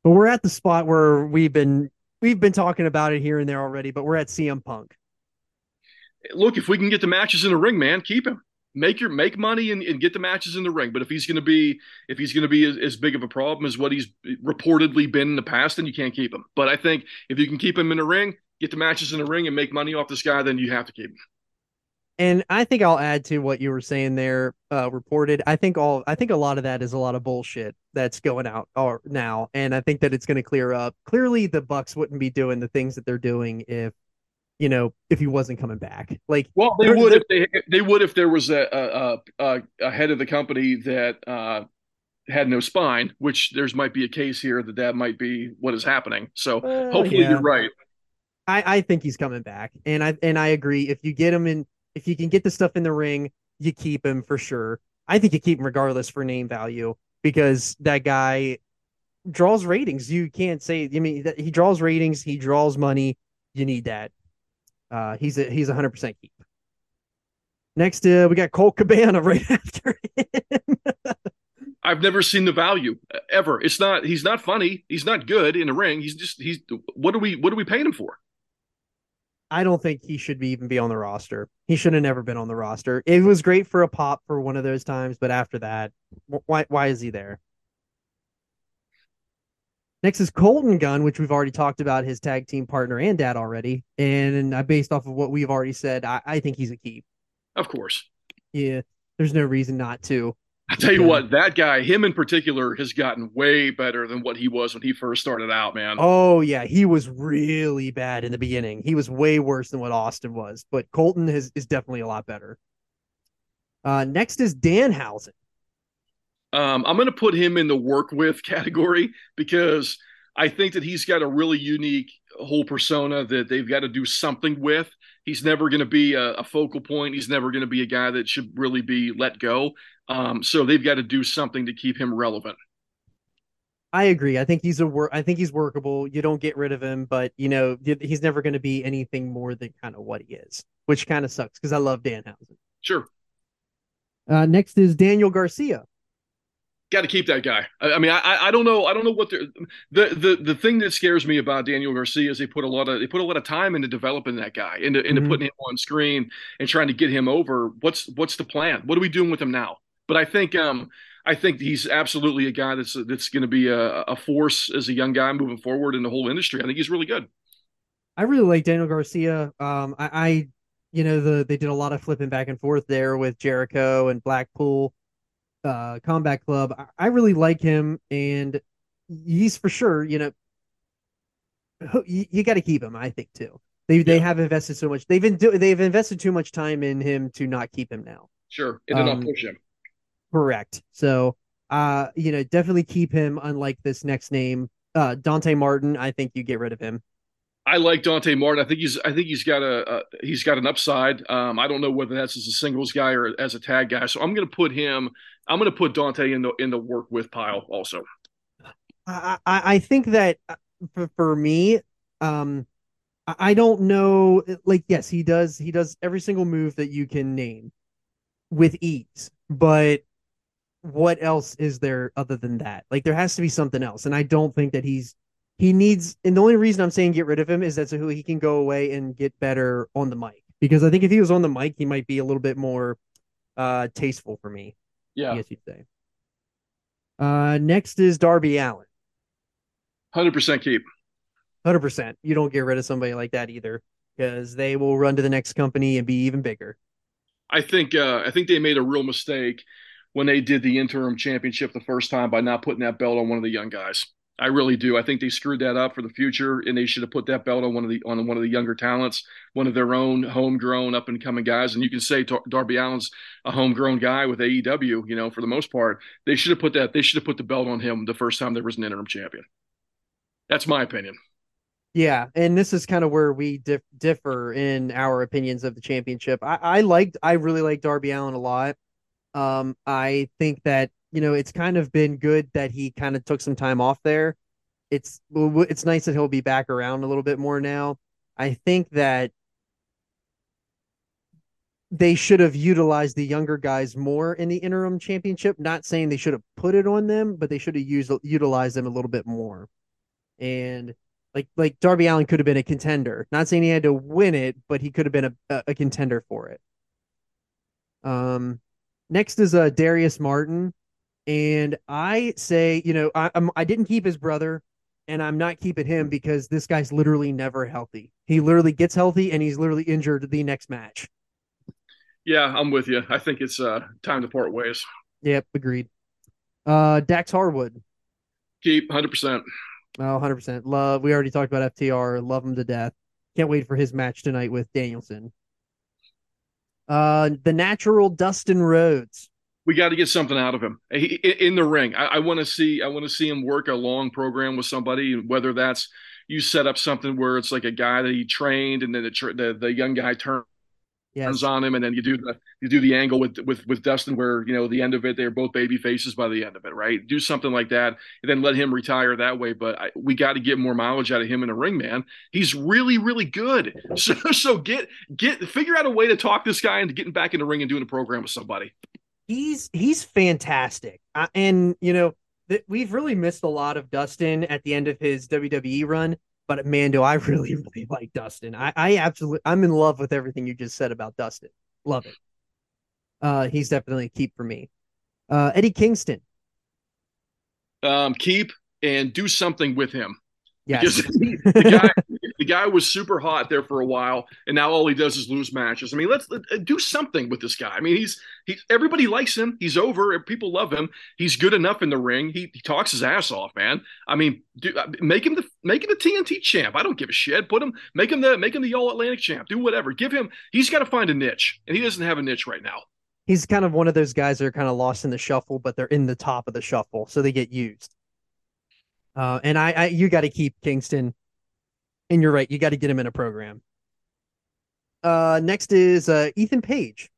But we're at the spot where we've been we've been talking about it here and there already, but we're at CM Punk.
Look, if we can get the matches in the ring, man, keep him. Make your make money and, and get the matches in the ring. But if he's going to be if he's going to be as, as big of a problem as what he's reportedly been in the past, then you can't keep him. But I think if you can keep him in the ring, get the matches in the ring, and make money off this guy, then you have to keep him.
And I think I'll add to what you were saying there, uh, reported. I think all I think a lot of that is a lot of bullshit that's going out or now. And I think that it's gonna clear up. Clearly the Bucks wouldn't be doing the things that they're doing if you know, if he wasn't coming back. Like,
well, they would
they're-
if they they would if there was a a, a, a head of the company that uh, had no spine, which there's might be a case here that that might be what is happening. So
Well,
hopefully
yeah.
you're right.
I, I think he's coming back, and I and I agree. If you get him in, if you can get the stuff in the ring, you keep him for sure. I think you keep him regardless for name value because that guy draws ratings. You can't say. I mean, that he draws ratings. He draws money. You need that. Uh, he's a he's a hundred percent keep. Next, uh, we got Colt Cabana right after him.
I've never seen the value ever. It's not. He's not funny. He's not good in the ring. He's just. He's. What are we? What are we paying him for?
I don't think he should be even be on the roster. He should have never been on the roster. It was great for a pop for one of those times, but after that, why why is he there? Next is Colton Gunn, which we've already talked about his tag team partner and dad already. And uh, based off of what we've already said, I, I think he's a keep.
Of course.
Yeah, there's no reason not to.
I tell you
Yeah.
what, that guy, him in particular, has gotten way better than what he was when he first started out, man.
Oh yeah, he was really bad in the beginning. He was way worse than what Austin was, but Colton is is definitely a lot better. Uh, next is Danhausen.
Um, I'm going to put him in the work with category because I think that he's got a really unique whole persona that they've got to do something with. He's never going to be a, a focal point. He's never going to be a guy that should really be let go. Um, so they've got to do something to keep him relevant.
I agree. I think he's a work. I think he's workable. You don't get rid of him, but you know he's never going to be anything more than kind of what he is, which kind of sucks because I love Danhausen.
Sure.
Uh, next is Daniel Garcia.
got to keep that guy. I, I mean, I, I don't know. I don't know what the the the thing that scares me about Daniel Garcia is they put a lot of they put a lot of time into developing that guy, into into
Mhm.
putting him on screen and trying to get him over. What's what's the plan? What are we doing with him now? But I think um I think he's absolutely a guy that's that's going to be a, a force as a young guy moving forward in the whole industry. I think he's really good.
I really like Daniel Garcia. Um, I, I, you know, the they did a lot of flipping back and forth there with Jericho and Blackpool, uh, Combat Club. I, I really like him, and he's for sure. You know, you, you got to keep him. I think too. They they have invested so much. They've been do, they've invested too much time in him to not keep him now.
Sure, and then
Um,
I'll push him.
Correct. So, uh, you know, definitely keep him. Unlike this next name, uh, Dante Martin. I think you get rid of him.
I like Dante Martin. I think he's I think he's got a, a he's got an upside. Um, I don't know whether that's as a singles guy or as a tag guy. So I'm going to put him. I'm going to put Dante in the in the work with pile also.
I, I I think that uh, for, for me, um, I I don't know. Like, yes, he does. He does every single move that you can name with ease. But what else is there other than that? Like, there has to be something else. And I don't think that he's he needs. And the only reason I'm saying get rid of him is that so he can go away and get better on the mic. Because I think if he was on the mic, he might be a little bit more uh tasteful for me. I
Yeah,
guess you'd say. Uh, next is Darby Allin.
hundred percent keep.
Hundred percent. You don't get rid of somebody like that either, because they will run to the next company and be even bigger.
I think uh, I think they made a real mistake when they did the interim championship the first time by not putting that belt on one of the young guys. I really do. I think they screwed that up for the future, and they should have put that belt on one of the on one of the younger talents, one of their own homegrown up and coming guys. And you can say Dar- Darby Allin's a homegrown guy with AEW, you know, for the most part. They should have put that. They should have put the belt on him the first time there was an interim champion. That's my opinion.
Yeah, and this is kind of where we dif- differ in our opinions of the championship. I, I liked, I really like Darby Allin a lot. Um, I think that you know it's kind of been good that he kind of took some time off there. It's it's nice that he'll be back around a little bit more now. I think that they should have utilized the younger guys more in the interim championship. Not saying they should have put it on them, but they should have used utilized them a little bit more. And like like Darby Allin could have been a contender. Not saying he had to win it, but he could have been a, a, a contender for it. Um, next is uh Darius Martin, and I say you know I I'm, I didn't keep his brother, and I'm not keeping him because this guy's literally never healthy. He literally gets healthy and he's literally injured the next match.
Yeah, I'm with you. I think it's uh, time to part ways.
Yep, agreed. Uh, Dax Harwood.
Keep hundred percent.
Oh, 100%. Love. We already talked about FTR. Love him to death. can't wait for his match tonight with Danielson. Uh, the natural Dustin Rhodes.
We got to get something out of him he, in the ring. I, I want to see. I want to see him work a long program with somebody, whether that's you set up something where it's like a guy that he trained, and then the the, the young guy turns yes. on him, and then you do the you do the angle with with with Dustin, where you know the end of it, they're both baby faces by the end of it, right? Do something like that, and then let him retire that way. But I, we got to get more mileage out of him in the ring, man. He's really really good. So so get get figure out a way to talk this guy into getting back in the ring and doing a program with somebody.
He's he's fantastic, uh, and you know that we've really missed a lot of Dustin at the end of his WWE run. But man, do I really, really like Dustin. I, I absolutely I'm in love with everything you just said about Dustin. Love it. Uh he's definitely a keep for me. Uh Eddie Kingston.
Um, keep and do something with him. Yes. Because the guy, guy was super hot there for a while, and now all he does is lose matches. I mean, let's let, uh, do something with this guy. I mean, he's he everybody likes him. He's over. People love him. He's good enough in the ring. He, he talks his ass off, man. I mean, do, uh, make him the make him the TNT champ. I don't give a shit. Put him, make him the make him the All Atlantic champ. Do whatever. Give him. He's got to find a niche, and he doesn't have a niche right now.
He's kind of one of those guys that are kind of lost in the shuffle, but they're in the top of the shuffle, so they get used. Uh, and I, I you got to keep Kingston and you're right, you got to get him in a program. Uh, next is uh, Ethan Page.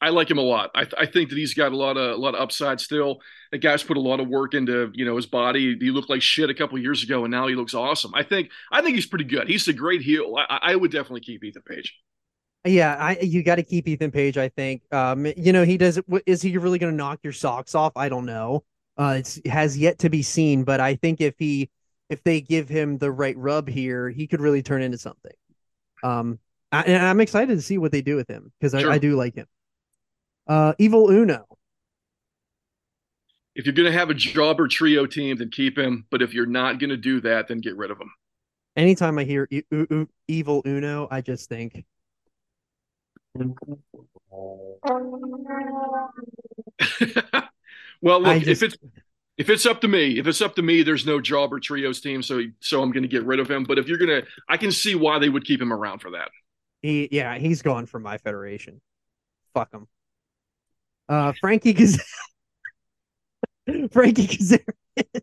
I like him a lot. I, th- I think that he's got a lot of a lot of upside still. The guy's put a lot of work into you know his body. He looked like shit a couple years ago, and now he looks awesome. I think I think he's pretty good. He's a great heel. I, I would definitely keep Ethan Page.
Yeah, I you got to keep Ethan Page. I think. Um, you know, he does. Is he really going to knock your socks off? I don't know. Uh, it's has yet to be seen, but I think if he if they give him the right rub here, he could really turn into something. Um, I, and I'm excited to see what they do with him because sure. I, I, do like him. Uh, Evil Uno.
If you're going to have a jobber trio team, then keep him. But if you're not going to do that, then get rid of him.
Anytime I hear e- e- Evil Uno, I just think.
well, look, just, if it's if it's up to me, if it's up to me, there's no Jobber Trios team, so so I'm going to get rid of him. But if you're gonna, I can see why they would keep him around for that.
He, yeah, he's gone from my federation. Fuck him. Uh, Frankie Kazarian. Frankie Kazarian.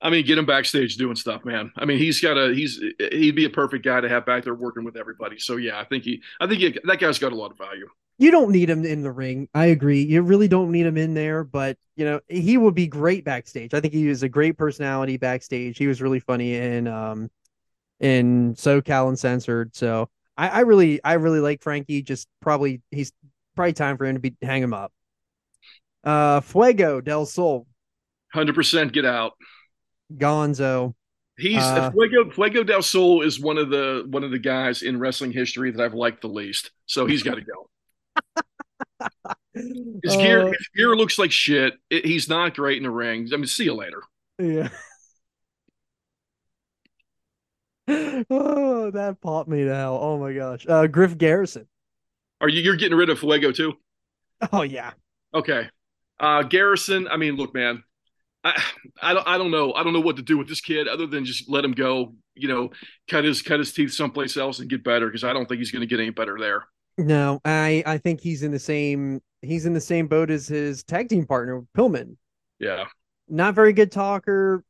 I mean, get him backstage doing stuff, man. I mean, he's got a he's he'd be a perfect guy to have back there working with everybody. So yeah, I think he I think he, that guy's got a lot of value
you don't need him in the ring. I agree. You really don't need him in there, but you know, he would be great backstage. I think he was a great personality backstage. He was really funny in um in SoCal Uncensored. So I, I really I really like Frankie. Just probably he's probably time for him to be hang him up. Uh Fuego del Sol.
Hundred percent get out.
Gonzo.
He's uh, Fuego Fuego del Sol is one of the one of the guys in wrestling history that I've liked the least. So he's got to go his gear, uh, his gear looks like shit. It, he's not great in the ring. I mean, see you later.
Yeah. oh, that popped me now. Oh my gosh. Uh, Griff Garrison.
Are you you're getting rid of Fuego too?
Oh yeah.
Okay. Uh, Garrison. I mean, look, man. I, I don't I don't know I don't know what to do with this kid other than just let him go. You know, cut his cut his teeth someplace else and get better because I don't think he's going to get any better there.
No, I I think he's in the same he's in the same boat as his tag team partner Pillman.
Yeah.
Not very good talker.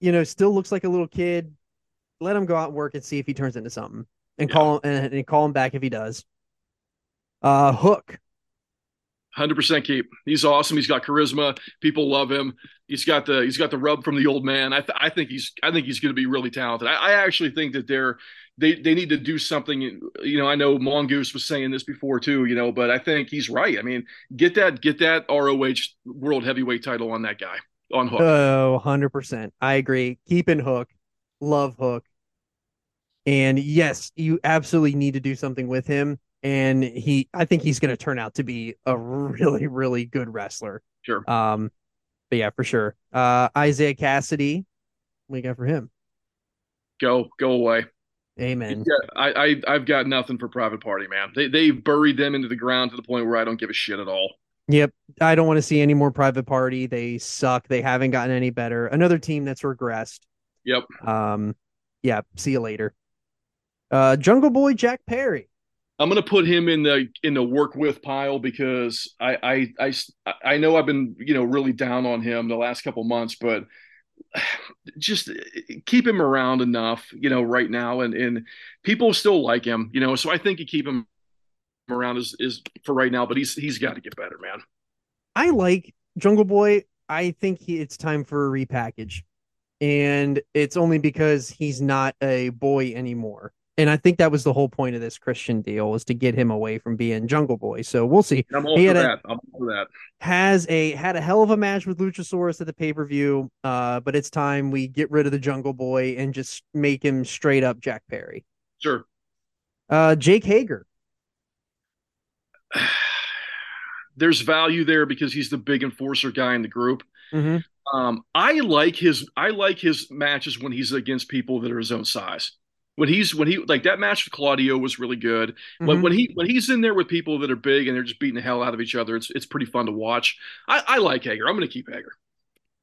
You know, still looks like a little kid. Let him go out and work and see if he turns into something, and yeah. call him and, and call him back if he does. Uh, Hook.
Hundred percent keep. He's awesome. He's got charisma. People love him. He's got the he's got the rub from the old man. I th- I think he's I think he's going to be really talented. I, I actually think that they're they they need to do something. You know, I know Mongoose was saying this before too. You know, but I think he's right. I mean, get that get that ROH World Heavyweight title on that guy on Hook.
Oh, 100 percent. I agree. Keeping Hook, love Hook, and yes, you absolutely need to do something with him. And he, I think he's going to turn out to be a really, really good wrestler.
Sure.
Um, but yeah, for sure. Uh, Isiah Kassidy, what we got for him?
Go, go away.
Amen.
Yeah, I, I have got nothing for Private Party, man. They they've buried them into the ground to the point where I don't give a shit at all.
Yep. I don't want to see any more Private Party. They suck. They haven't gotten any better. Another team that's regressed.
Yep.
Um, yeah. See you later. Uh, Jungle Boy Jack Perry.
I'm gonna put him in the in the work with pile because I I I I know I've been you know really down on him the last couple months, but just eh, keep him around enough, you know, right now, and and people still like him, you know. So I think you keep him around is is for right now, but he's he's got to get better, man.
I like Jungle Boy. I think he, it's time for a repackage, and it's only because he's not a boy anymore. And I think that was the whole point of this Christian deal was to get him away from being Jungle Boy. So we'll see.
I'm all he for that. A, I'm all for that.
Has a had a hell of a match with Luchasaurus at the pay per view. Uh, but it's time we get rid of the Jungle Boy and just make him straight up Jack Perry.
Sure.
Uh, Jake Hager.
There's value there because he's the big enforcer guy in the group.
Mm-hmm.
Um, I like his I like his matches when he's against people that are his own size when he's when he like that match with Claudio was really good. Mm-hmm. When when he when he's in there with people that are big and they're just beating the hell out of each other, it's it's pretty fun to watch. I, I like Hager. I'm going to keep Hager.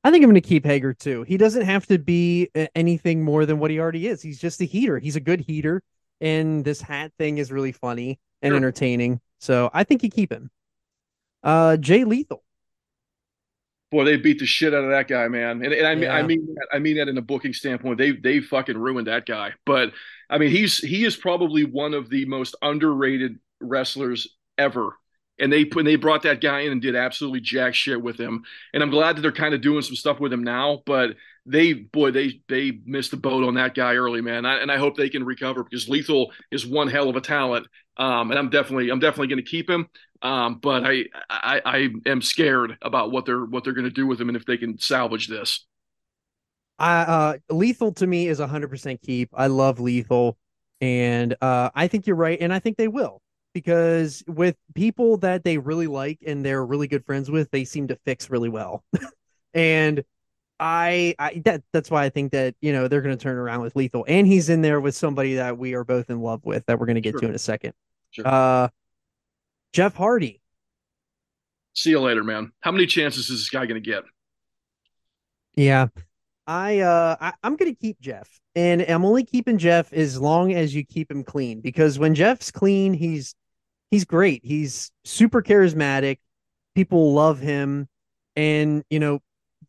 I think I'm going to keep Hager too. He doesn't have to be anything more than what he already is. He's just a heater. He's a good heater, and this hat thing is really funny and sure. entertaining. So I think you keep him. Uh, Jay Lethal
boy, they beat the shit out of that guy, man. And, and I mean, yeah. I mean, I mean that in a booking standpoint, they they fucking ruined that guy. But I mean, he's he is probably one of the most underrated wrestlers ever. And they when they brought that guy in and did absolutely jack shit with him. And I'm glad that they're kind of doing some stuff with him now. But they boy they they missed the boat on that guy early, man. I, and I hope they can recover because Lethal is one hell of a talent. Um, and I'm definitely I'm definitely going to keep him. Um, but I, I I am scared about what they're what they're going to do with him and if they can salvage this.
I uh, Lethal to me is a hundred percent keep. I love Lethal, and uh, I think you're right, and I think they will because with people that they really like and they're really good friends with, they seem to fix really well. and I, I that that's why I think that you know they're going to turn around with Lethal, and he's in there with somebody that we are both in love with that we're going to get sure. to in a second. Sure. Uh, Jeff Hardy.
See you later, man. How many chances is this guy going to get?
Yeah, I uh, I, I'm going to keep Jeff, and I'm only keeping Jeff as long as you keep him clean because when Jeff's clean, he's he's great. He's super charismatic. People love him, and you know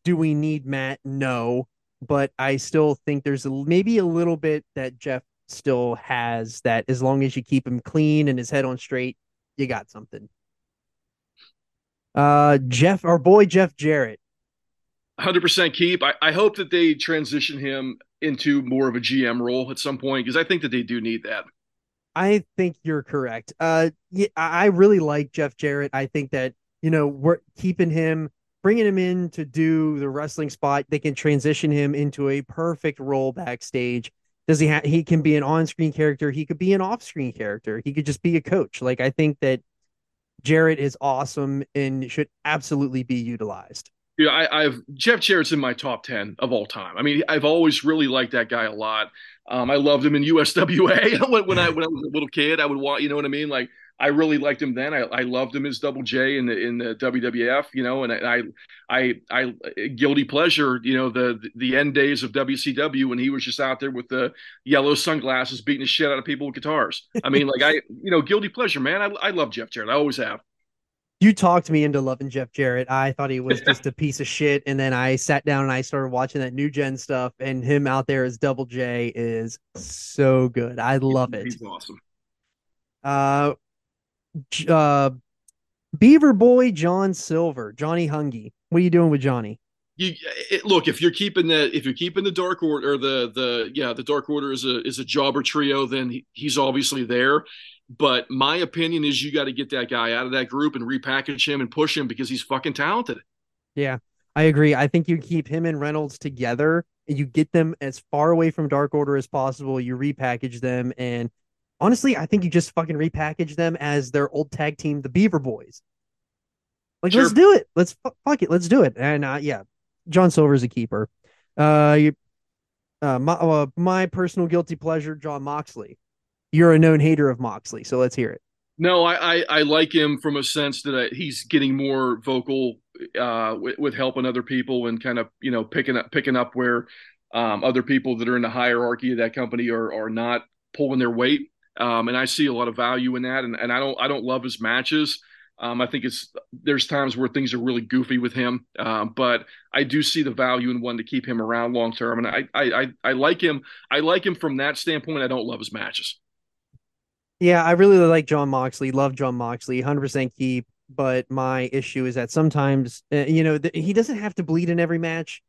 do we need Matt? No, but I still think there's a, maybe a little bit that Jeff still has that as long as you keep him clean and his head on straight, you got something. Uh, Jeff, our boy Jeff Jarrett.
100% keep. I, I hope that they transition him into more of a GM role at some point because I think that they do need that.
I think you're correct. Uh, yeah, I really like Jeff Jarrett. I think that you know we're keeping him bringing him in to do the wrestling spot, they can transition him into a perfect role backstage. Does he have? He can be an on-screen character. He could be an off-screen character. He could just be a coach. Like I think that Jarrett is awesome and should absolutely be utilized.
Yeah, I, have Jeff Jarrett's in my top ten of all time. I mean, I've always really liked that guy a lot. Um, I loved him in USWA when, when I when I was a little kid. I would want, you know what I mean, like I really liked him then. I, I loved him as Double J in the in the WWF, you know, and I I I guilty pleasure, you know, the the end days of WCW when he was just out there with the yellow sunglasses beating the shit out of people with guitars. I mean, like I, you know, guilty pleasure, man. I I love Jeff Jarrett. I always have.
You talked me into loving Jeff Jarrett. I thought he was just a piece of shit, and then I sat down and I started watching that new gen stuff, and him out there as Double J is so good. I love it.
He's awesome.
Uh, uh, Beaver Boy John Silver, Johnny Hungee. What are you doing with Johnny?
You it, look if you're keeping the if you're keeping the Dark Order or the the yeah the Dark Order is a is a jobber trio, then he, he's obviously there. But my opinion is you got to get that guy out of that group and repackage him and push him because he's fucking talented.
Yeah, I agree. I think you keep him and Reynolds together and you get them as far away from Dark Order as possible. You repackage them and honestly, I think you just fucking repackage them as their old tag team, the Beaver Boys. Like, sure. let's do it. Let's fuck it. Let's do it. And uh, yeah, John Silver's a keeper. Uh, you, uh, my, uh, my personal guilty pleasure, Jon Moxley. You're a known hater of Moxley, so let's hear it.
No, I, I, I like him from a sense that uh, he's getting more vocal uh, with, with helping other people and kind of you know picking up picking up where um, other people that are in the hierarchy of that company are are not pulling their weight. Um, and I see a lot of value in that. And, and I don't I don't love his matches. Um, I think it's there's times where things are really goofy with him, um, but I do see the value in one to keep him around long term, and I, I I I like him. I like him from that standpoint. I don't love his matches.
Yeah, I really like Jon Moxley. Love Jon Moxley. Hundred percent keep. But my issue is that sometimes, uh, you know, th- he doesn't have to bleed in every match,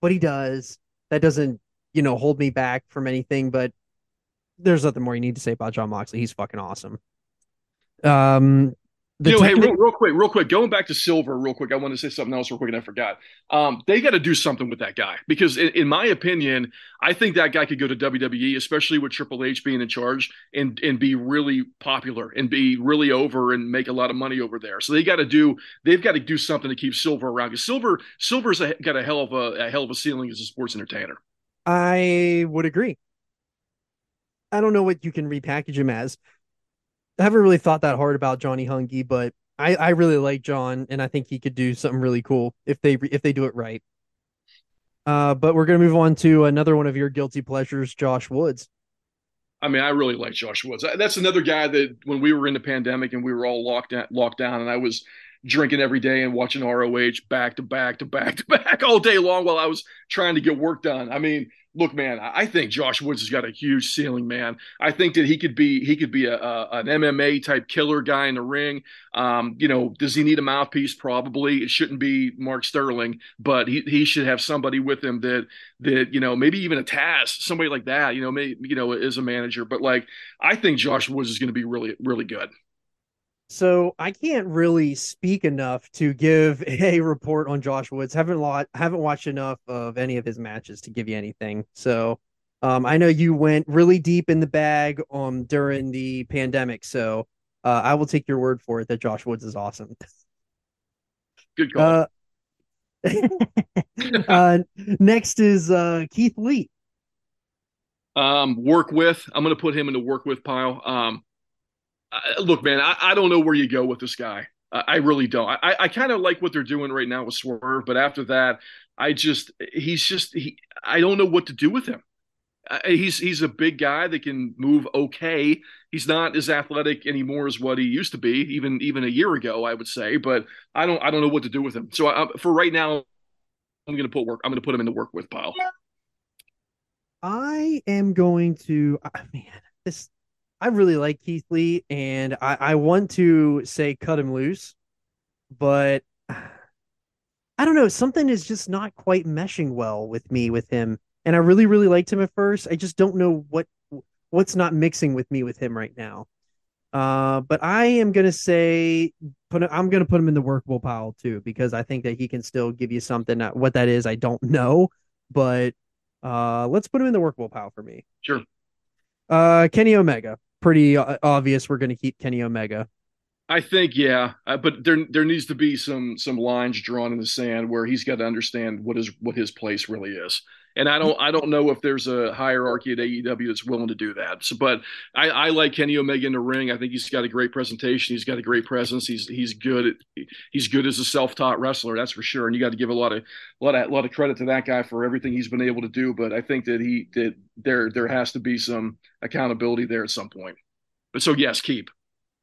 but he does. That doesn't, you know, hold me back from anything. But there's nothing more you need to say about Jon Moxley. He's fucking awesome. Um,
you know, hey, real, real, quick, real quick, going back to Silver, real quick, I want to say something else real quick, and I forgot. Um, they got to do something with that guy because, in, in, my opinion, I think that guy could go to WWE, especially with Triple H being in charge, and and be really popular and be really over and make a lot of money over there. So they got to do, they've got to do something to keep Silver around because Silver, Silver's a, got a hell of a, a hell of a ceiling as a sports entertainer.
I would agree. I don't know what you can repackage him as. I haven't really thought that hard about Johnny Hungee, but I, I really like John, and I think he could do something really cool if they if they do it right. Uh, but we're gonna move on to another one of your guilty pleasures, Josh Woods.
I mean, I really like Josh Woods. That's another guy that when we were in the pandemic and we were all locked down, locked down, and I was drinking every day and watching ROH back to back to back to back all day long while I was trying to get work done. I mean, look, man, I think Josh Woods has got a huge ceiling, man. I think that he could be he could be a, a an MMA type killer guy in the ring. Um, you know, does he need a mouthpiece? Probably. It shouldn't be Mark Sterling, but he, he should have somebody with him that that you know maybe even a Taz, somebody like that. You know, maybe you know is a manager. But like, I think Josh Woods is going to be really really good.
So I can't really speak enough to give a report on Josh Woods. Haven't lot haven't watched enough of any of his matches to give you anything. So um, I know you went really deep in the bag um during the pandemic. So uh, I will take your word for it that Josh Woods is awesome.
Good call.
Uh, uh, next is uh, Keith Lee.
Um, work with. I'm going to put him in the work with pile. Um, look, man, I, I, don't know where you go with this guy. I, really don't. I, I kind of like what they're doing right now with Swerve, but after that, I just he's just he. I don't know what to do with him. He's he's a big guy that can move okay. He's not as athletic anymore as what he used to be, even even a year ago, I would say. But I don't I don't know what to do with him. So I, for right now, I'm going to put work. I'm going to put him in the work with pile.
I am going to. man, this I really like Keith Lee, and I, I want to say cut him loose, but I don't know. Something is just not quite meshing well with me with him, and I really, really liked him at first. I just don't know what what's not mixing with me with him right now. Uh, but I am gonna say put I'm gonna put him in the workable pile too because I think that he can still give you something. What that is, I don't know, but uh, let's put him in the workable pile for me.
Sure.
Uh, Kenny Omega pretty uh, obvious we're going to keep Kenny Omega.
I think yeah, uh, but there there needs to be some some lines drawn in the sand where he's got to understand what is what his place really is. And I don't I don't know if there's a hierarchy at AEW that's willing to do that. So, but I, I like Kenny Omega in the ring. I think he's got a great presentation. He's got a great presence. He's he's good. At, he's good as a self taught wrestler. That's for sure. And you got to give a lot of a lot of a lot of credit to that guy for everything he's been able to do. But I think that he that there there has to be some accountability there at some point. But so yes, keep.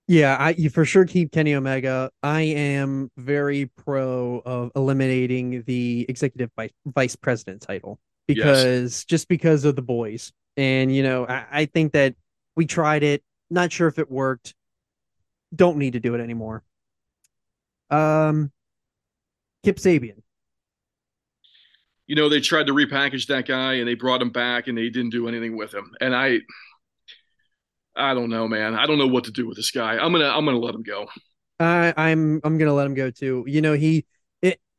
Yeah, I you for sure keep Kenny Omega. I am very pro of eliminating the executive vice, vice president title because yes. just because of the boys. And you know, I, I think that we tried it, not sure if it worked. Don't need to do it anymore. Um Kip Sabian.
You know, they tried to repackage that guy and they brought him back and they didn't do anything with him. And I I don't know, man. I don't know what to do with this guy. I'm gonna I'm gonna let him go.
I I'm I'm gonna let him go too. You know, he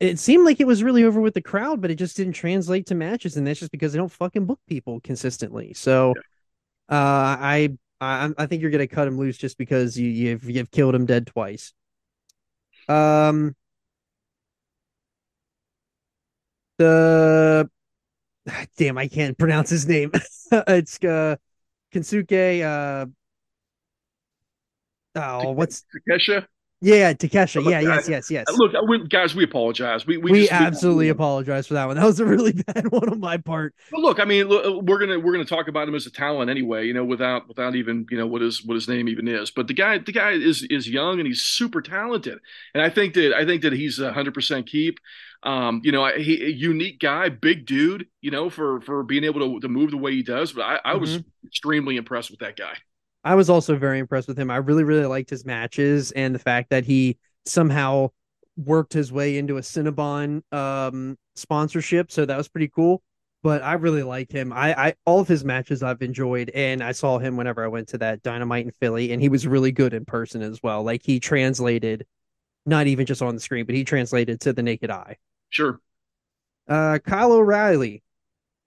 it seemed like it was really over with the crowd, but it just didn't translate to matches, and that's just because they don't fucking book people consistently. So, uh, I I I think you're gonna cut him loose just because you you've you've killed him dead twice. Um, the damn, I can't pronounce his name. it's uh Kensuke. Uh, oh, what's
Takesha?
Yeah, Takesha. Yeah, yes, yes, yes.
Look, we, guys, we apologize. We we,
we
just-
absolutely apologize for that one. That was a really bad one on my part.
But look, I mean, look, we're gonna we're gonna talk about him as a talent anyway. You know, without without even you know what his what his name even is. But the guy the guy is is young and he's super talented. And I think that I think that he's a hundred percent keep. Um, you know, he a unique guy, big dude. You know, for for being able to to move the way he does. But I, I was extremely impressed with that guy.
I was also very impressed with him. I really, really liked his matches and the fact that he somehow worked his way into a Cinnabon um, sponsorship. So that was pretty cool. But I really like him. I, I all of his matches I've enjoyed, and I saw him whenever I went to that Dynamite in Philly, and he was really good in person as well. Like he translated, not even just on the screen, but he translated to the naked eye.
Sure.
Uh, Kyle O'Reilly.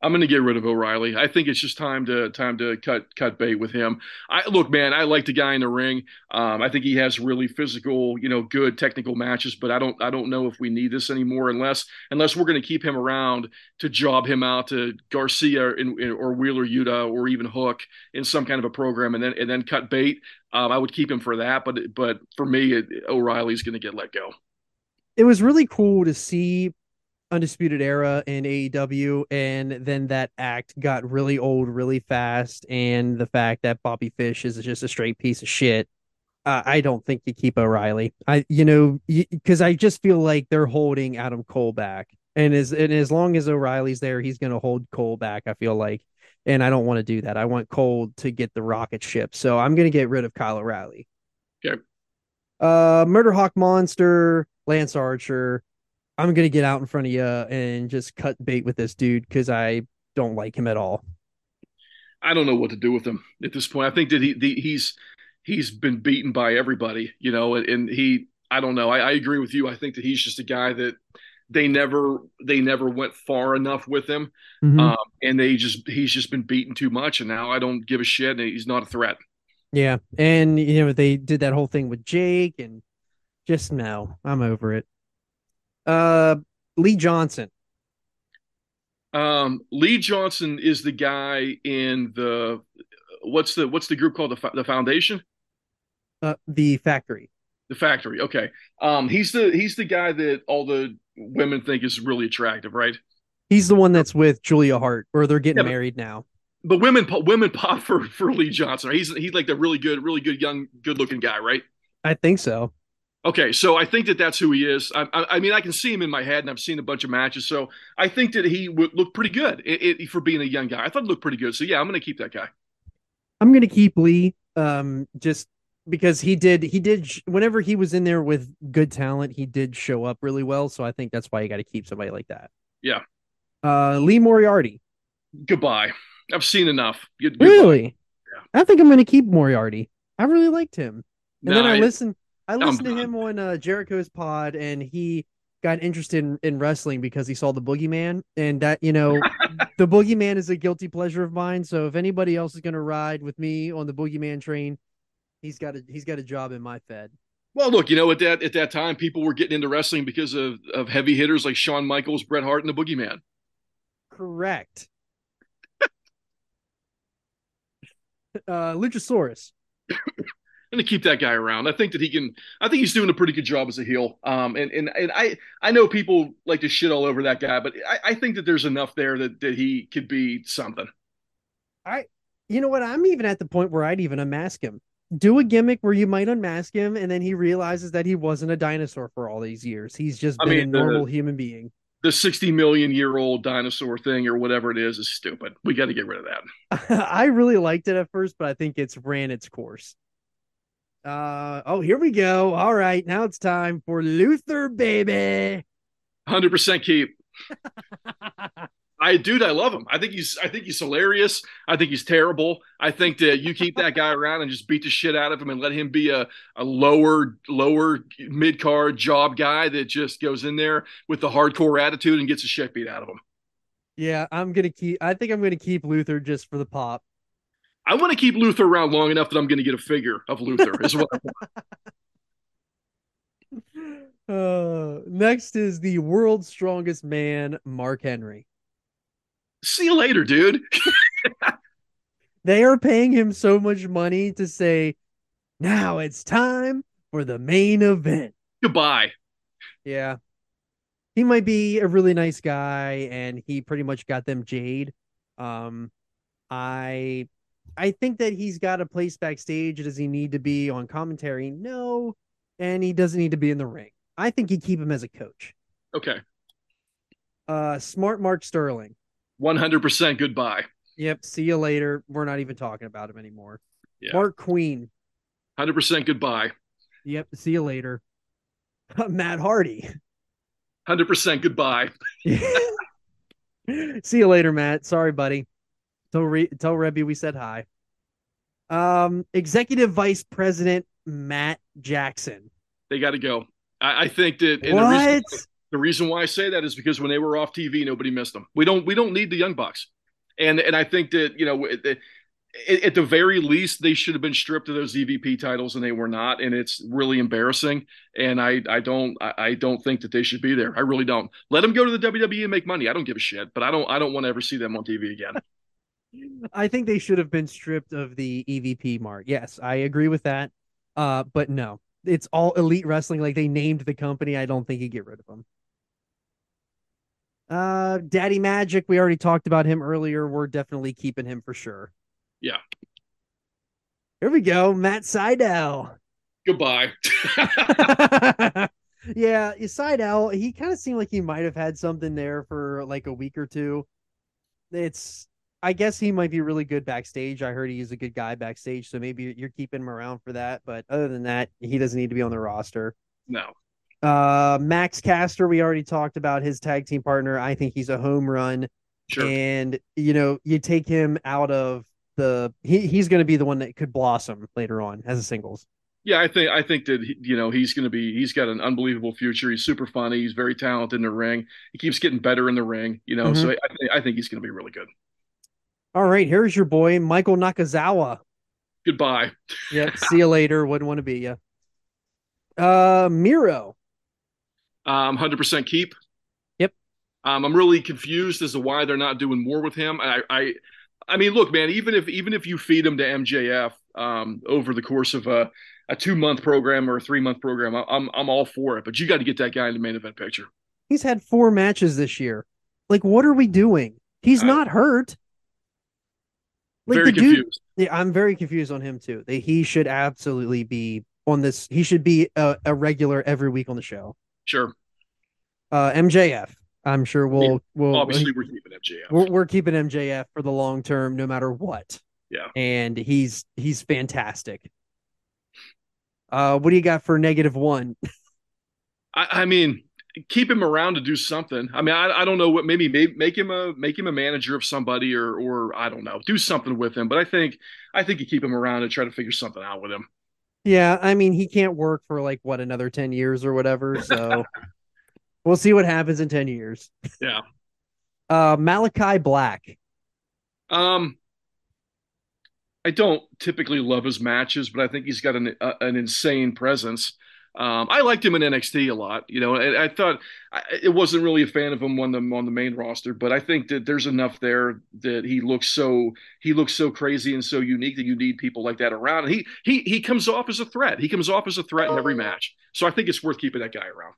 I'm going to get rid of O'Reilly. I think it's just time to time to cut cut bait with him. I look, man. I like the guy in the ring. Um, I think he has really physical, you know, good technical matches. But I don't I don't know if we need this anymore unless unless we're going to keep him around to job him out to Garcia in, in, or Wheeler Yuta or even Hook in some kind of a program and then and then cut bait. Um, I would keep him for that. But but for me, O'Reilly's going to get let go.
it was really cool to see Undisputed Era in AEW, and then that act got really old really fast, and the fact that Bobby Fish is just a straight piece of shit. Uh, I don't think you keep O'Reilly. I, you know, because I just feel like they're holding Adam Cole back, and as and as long as O'Reilly's there, he's going to hold Cole back. I feel like, and I don't want to do that. I want Cole to get the rocket ship, so I'm going to get rid of Kyle O'Reilly.
Okay.
Uh, Murder Hawk Monster, Lance Archer. I'm gonna get out in front of you and just cut bait with this dude because I don't like him at all.
I don't know what to do with him at this point. I think that he the, he's he's been beaten by everybody, you know, and, and he I don't know. I, I agree with you. I think that he's just a guy that they never they never went far enough with him,
Mhm.
um, and they just he's just been beaten too much, and now I don't give a shit. And he's not a threat.
yeah, and you know they did that whole thing with Jake, and just no, I'm over it. Uh, Lee Johnson.
Um, Lee Johnson is the guy in the what's the what's the group called the the Foundation.
Uh, the factory.
The factory. Okay. Um, he's the he's the guy that all the women think is really attractive, right?
He's the one that's with Julia Hart, or they're getting
Yeah,
married now.
But women women pop for for Lee Johnson. He's he's like the really good, really good young, good looking guy, right?
I think so.
Okay, so I think that that's who he is. I, I, I mean, I can see him in my head, and I've seen a bunch of matches, so I think that he would look pretty good it, it, for being a young guy. I thought he looked pretty good. So yeah, I'm going to keep that guy.
I'm gonna keep Lee, um, just because he did he did whenever he was in there with good talent, he did show up really well. So I think that's why you got to keep somebody like that.
Yeah.
Uh, Lee Moriarty.
Goodbye. I've seen enough. Good-.
Really? I think I'm gonna keep Moriarty. I really liked him. And then
Nah,
I listened I listened to him on uh, Jericho's pod, and he got interested in, in wrestling because he saw the Boogeyman, and that you know, the Boogeyman is a guilty pleasure of mine. So if anybody else is gonna ride with me on the Boogeyman train, he's got a he's got a job in my fed.
Well, look, you know, at that at that time, people were getting into wrestling because of of heavy hitters like Shawn Michaels, Bret Hart, and the Boogeyman.
Correct. uh, Luchasaurus.
I'm gonna keep that guy around. I think that he can. I think he's doing a pretty good job as a heel. Um, and and and I I know people like to shit all over that guy, but I, I think that there's enough there that that he could be something.
I, you know what? I'm even at the point where I'd even unmask him. Do a gimmick where you might unmask him, and then he realizes that he wasn't a dinosaur for all these years. He's just
I
been
mean,
a
the-
normal human being.
The 60 million year old dinosaur thing or whatever it is is stupid. We got to get rid of that.
I really liked it at first, but I think it's ran its course. Uh oh, here we go. All right, now it's time for Luther, baby.
100% keep. I dude, I love him. I think he's I think he's hilarious. I think he's terrible. I think that you keep that guy around and just beat the shit out of him and let him be a, a lower lower mid card job guy that just goes in there with the hardcore attitude and gets the shit beat out of him.
Yeah, I'm gonna keep. I think I'm gonna keep Luther just for the pop.
I want to keep Luther around long enough that I'm going to get a figure of Luther. I want.
Uh, next is the world's strongest man, Mark Henry.
See you later, dude.
They are paying him so much money to say, now it's time for the main event.
Goodbye.
Yeah. He might be a really nice guy and he pretty much got them Jade. Um I I think that he's got a place backstage. Does he need to be on commentary? No. And he doesn't need to be in the ring. I think you keep him as a coach.
Okay.
Uh smart Mark Sterling.
100% goodbye.
Yep. See you later. We're not even talking about him anymore.
Yeah.
Marq Quen.
100% goodbye.
Yep. See you later. Matt Hardy.
100% goodbye.
See you later, Matt. Sorry, buddy. Tell Re- tell Reby we said hi. Um, Executive Vice President Matt Jackson.
They got to go. I, I, think that and
what?
The reason, the reason why I say that is because when they were off TV, nobody missed them. We don't we don't need the Young Bucks, and and I think that you know at the very least, they should have been stripped of those EVP titles, and they were not, and it's really embarrassing. And I, I don't, I don't think that they should be there. I really don't. Let them go to the WWE and make money. I don't give a shit, but I don't, I don't want to ever see them on TV again.
I think they should have been stripped of the EVP mark. Yes, I agree with that. Uh, but no, it's all elite wrestling. Like they named the company. I don't think you get rid of them. Uh, Daddy Magic. We already talked about him earlier. We're definitely keeping him for sure.
Yeah.
Here we go, Matt Sydal.
Goodbye.
yeah, Sydal, he kind of seemed like he might have had something there for like a week or two. It's I guess he might be really good backstage. I heard he's a good guy backstage, so maybe you're keeping him around for that. But other than that, he doesn't need to be on the roster.
No.
Uh, Max Caster, we already talked about his tag team partner. I think he's a home run.
Sure.
And you know, you take him out of the he, he's going to be the one that could blossom later on as a singles.
Yeah, I think I think that you know he's going to be he's got an unbelievable future. He's super funny. He's very talented in the ring. He keeps getting better in the ring. You know, mm-hmm. so I, th- I think he's going to be really good.
All right, here's your boy Michael Nakazawa.
Goodbye.
Yep. see you later. Wouldn't want to be you. Uh, Miro.
Um, hundred percent keep.
Yep.
Um, I'm really confused as to why they're not doing more with him. I, I I mean, look, man. Even if even if you feed him to MJF um, over the course of a, a two month program or a three month program, I'm I'm all for it. But you got to get that guy in the main event picture.
He's had four matches this year. Like, what are we doing? He's not hurt.
Like very the confused.
dude, yeah, I'm very confused on him too. He should absolutely be on this. He should be a, a regular every week on the show.
Sure.
Uh, MJF. I'm sure we'll yeah, we'll
obviously we're keeping MJF.
We're, we're keeping MJF for the long term, no matter what.
Yeah,
and he's he's fantastic. Uh, what do you got for negative one?
I, I mean, keep him around to do something. I mean, I, I don't know what maybe make, make him a make him a manager of somebody or or I don't know, do something with him. But I think I think you keep him around and try to figure something out with him.
Yeah, I mean, he can't work for like what another ten years or whatever. So We'll see what happens in 10 years.
Yeah.
Uh, Malachi Black.
Um, I don't typically love his matches, but I think he's got an uh, an insane presence. Um, I liked him in NXT a lot, you know. I, I thought I, it wasn't really a fan of him on the on the main roster, but I think that there's enough there that he looks so he looks so crazy and so unique that you need people like that around. And he he he comes off as a threat. He comes off as a threat in every match. So I think it's worth keeping that guy around.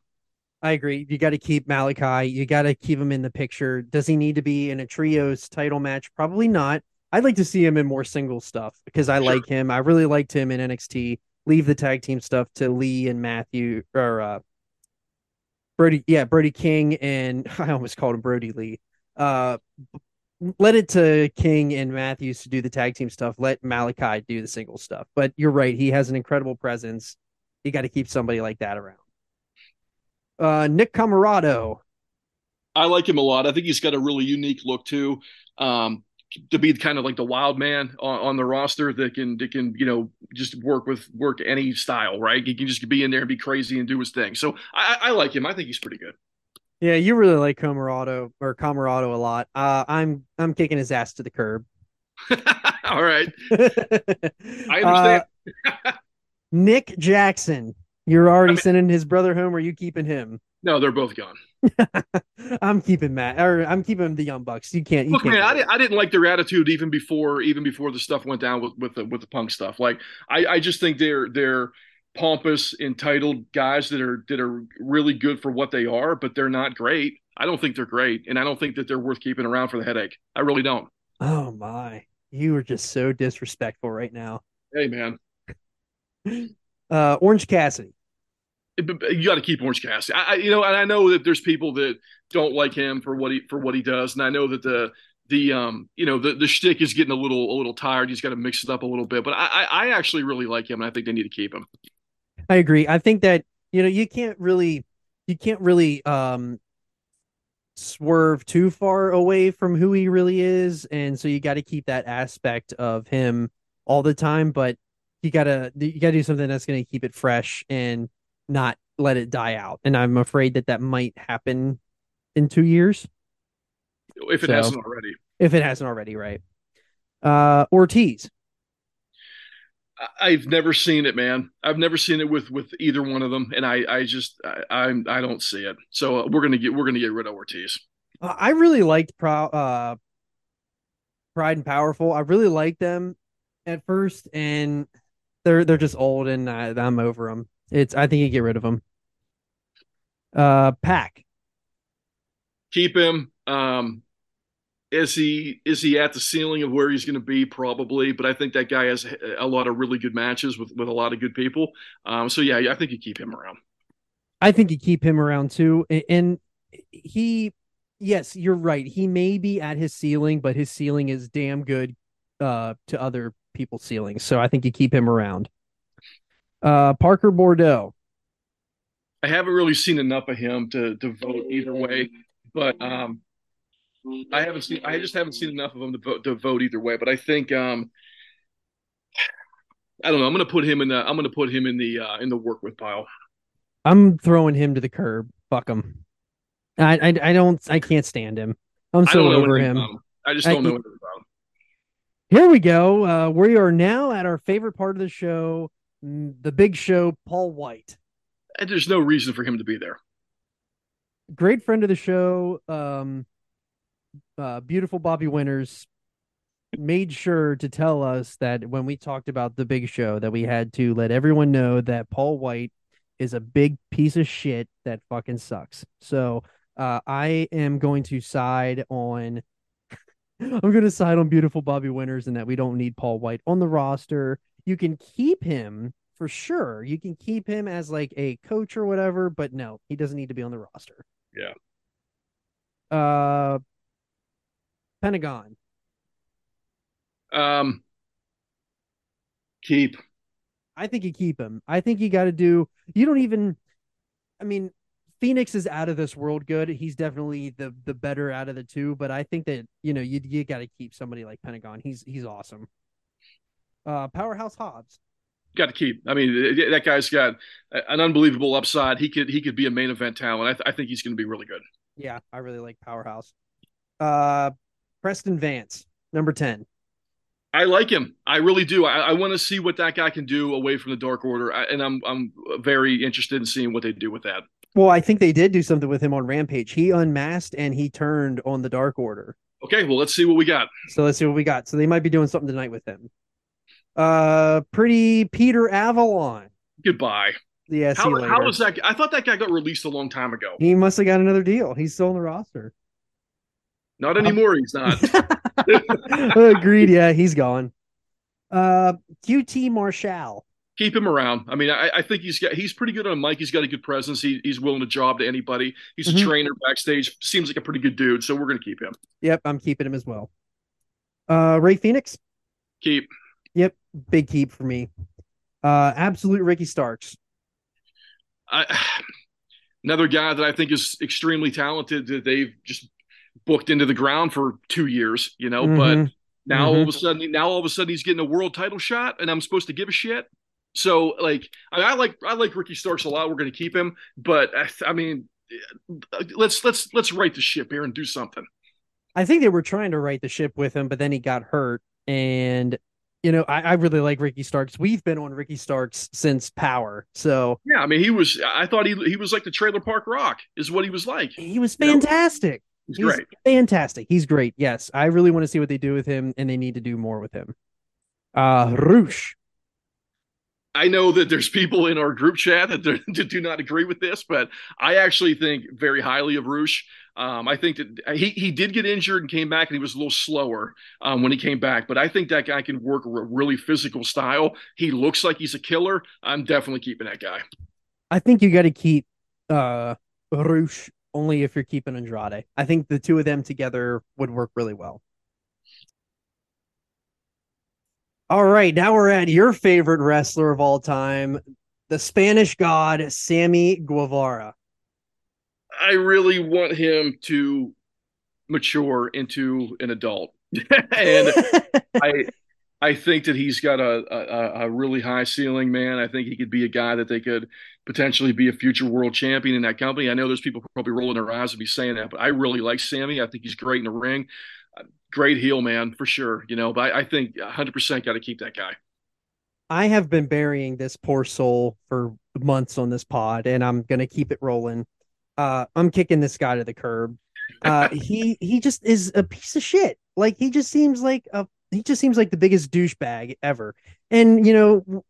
I agree. You got to keep Malachi. You got to keep him in the picture. Does he need to be in a trios title match? Probably not. I'd like to see him in more single stuff because I sure. like him. I really liked him in NXT. Leave the tag team stuff to Lee and Matthew or uh Brody. Yeah, Brody King and I almost called him Brodie Lee. Uh, let it to King and Matthews to do the tag team stuff. Let Malachi do the single stuff. But you're right. He has an incredible presence. You got to keep somebody like that around. Uh, Nick Comoroto.
I like him a lot. I think he's got a really unique look too. Um, to be kind of like the wild man on, on, the roster that can that can you know just work with work any style, right? He can just be in there and be crazy and do his thing. So I, I like him. I think he's pretty good.
Yeah, you really like Comoroto or Comoroto a lot. Uh, I'm I'm kicking his ass to the curb.
All right, I understand.
Uh, Nick Jackson. You're already I mean, sending his brother home, or are you keeping him?
No, they're both gone.
I'm keeping Matt, or I'm keeping the Young Bucks. You can't. You
Look,
can't
man, I, did, I didn't like their attitude even before, even before the stuff went down with with the with the punk stuff. Like, I, I just think they're they're pompous, entitled guys that are that are really good for what they are, but they're not great. I don't think they're great, and I don't think that they're worth keeping around for the headache. I really don't.
Oh my, you are just so disrespectful right now.
Hey man,
uh, Orange Cassidy.
You got to keep Orange Cassidy. I, you know, and I know that there's people that don't like him for what he for what he does, and I know that the the um you know the the shtick is getting a little a little tired. He's got to mix it up a little bit, but I I actually really like him, and I think they need to keep him.
I agree. I think that you know you can't really you can't really um swerve too far away from who he really is, and so you got to keep that aspect of him all the time. But you gotta you gotta do something that's going to keep it fresh and not let it die out. And I'm afraid that that might happen in two years
if it so, hasn't already.
If it hasn't already, right? Uh, Ortiz.
I've never seen it, man. I've never seen it with with either one of them, and I I just I I'm, I don't see it. So uh, we're gonna get we're gonna get rid of Ortiz.
I really liked Pro, uh, Pride and Powerful. I really liked them at first, and they're they're just old, and I, I'm over them. It's I think you get rid of him. Uh, PAC.
Keep him. Um, is he is he at the ceiling of where he's going to be? Probably, but I think that guy has a lot of really good matches with with a lot of good people. Um, so yeah, I think you keep him around.
I think you keep him around too, and he, yes, you're right. He may be at his ceiling, but his ceiling is damn good uh, to other people's ceilings. So I think you keep him around. Uh, Parker Boudreaux.
I haven't really seen enough of him to to vote either way, but um, I haven't seen. I just haven't seen enough of him to vote, to vote either way. But I think um, I don't know. I'm going to put him in the. I'm going to put him in the uh, in the work with pile.
I'm throwing him to the curb. Fuck him. I I, I don't. I can't stand him. I'm so over him. him.
I just don't I, know anything about him.
Here we go. Uh, we are now at our favorite part of the show, the big show, Paul White.
And there's no reason for him to be there.
Great friend of the show. Um, uh, beautiful Bobby Winters made sure to tell us that when we talked about the big show that we had to let everyone know that Paul White is a big piece of shit that fucking sucks. So uh, I am going to side on I'm going to side on beautiful Bobby Winters and that we don't need Paul White on the roster. You can keep him for sure. You can keep him as like a coach or whatever, but no, he doesn't need to be on the roster.
Yeah.
Uh Pentagon.
Um, keep.
I think you keep him. I think you got to do. You don't even. I mean, Fenix is out of this world good. He's definitely the the better out of the two. But I think that you know you you got to keep somebody like Pentagon. He's he's awesome. Uh, Powerhouse Hobbs.
Got to keep. I mean, that guy's got an unbelievable upside. He could he could be a main event talent. I, th- I think he's going to be really good.
Yeah, I really like Powerhouse. Uh, Preston Vance, number 10.
I like him. I really do. I, I want to see what that guy can do away from the Dark Order, I, and I'm I'm very interested in seeing what they do with that.
Well, I think they did do something with him on Rampage. He unmasked and he turned on the Dark Order.
Okay, well, let's see what we got.
So let's see what we got. So they might be doing something tonight with him. Uh, pretty Peter Avalon.
Goodbye.
Yeah.
How, how was that? I thought that guy got released a long time ago.
He must have got another deal. He's still on the roster.
Not anymore. He's not.
Agreed. Yeah, he's gone. Uh, QT Marshall.
Keep him around. I mean, I, I, think he's got he's pretty good on mic. He's got a good presence. He, he's willing to job to anybody. He's mm-hmm. a trainer backstage. Seems like a pretty good dude. So we're gonna keep him.
Yep, I'm keeping him as well. Uh, Rey Fenix.
Keep.
Yep, big keep for me. Uh, absolute Ricky Starks.
I, another guy that I think is extremely talented that they've just booked into the ground for two years, you know, mm-hmm. but now mm-hmm. all of a sudden, now all of a sudden he's getting a world title shot and I'm supposed to give a shit. So like, I, I like, I like Ricky Starks a lot. We're going to keep him, but I, I mean, let's, let's, let's right the ship here and do something.
I think they were trying to right the ship with him, but then he got hurt and you know, I, I, really like Ricky Starks. We've been on Ricky Starks since Power. So
yeah, I mean, he was. I thought he he was like the Trailer Park Rock is what he was like.
He was fantastic.
He's, He's great.
Fantastic. He's great. Yes. I really want to see what they do with him, and they need to do more with him. Uh Rush.
I know that there's people in our group chat that, that do not agree with this, but I actually think very highly of Rush. Um, I think that he, he did get injured and came back, and he was a little slower um, when he came back. But I think that guy can work a really physical style. He looks like he's a killer. I'm definitely keeping that guy.
I think you got to keep uh, Rush only if you're keeping Andrade. I think the two of them together would work really well. All right, now we're at your favorite wrestler of all time, the Spanish god Sammy Guevara.
I really want him to mature into an adult. and I I think that he's got a, a, a really high ceiling, man. I think he could be a guy that they could potentially be a future world champion in that company. I know there's people probably rolling their eyes to be saying that, but I really like Sammy. I think he's great in the ring. Great heel, man, for sure. You know, but I, I think 100% got to keep that guy.
I have been burying this poor soul for months on this pod, and I'm gonna keep it rolling. Uh, I'm kicking this guy to the curb. Uh, he he just is a piece of shit. Like he just seems like a he just seems like the biggest douchebag ever. And you know,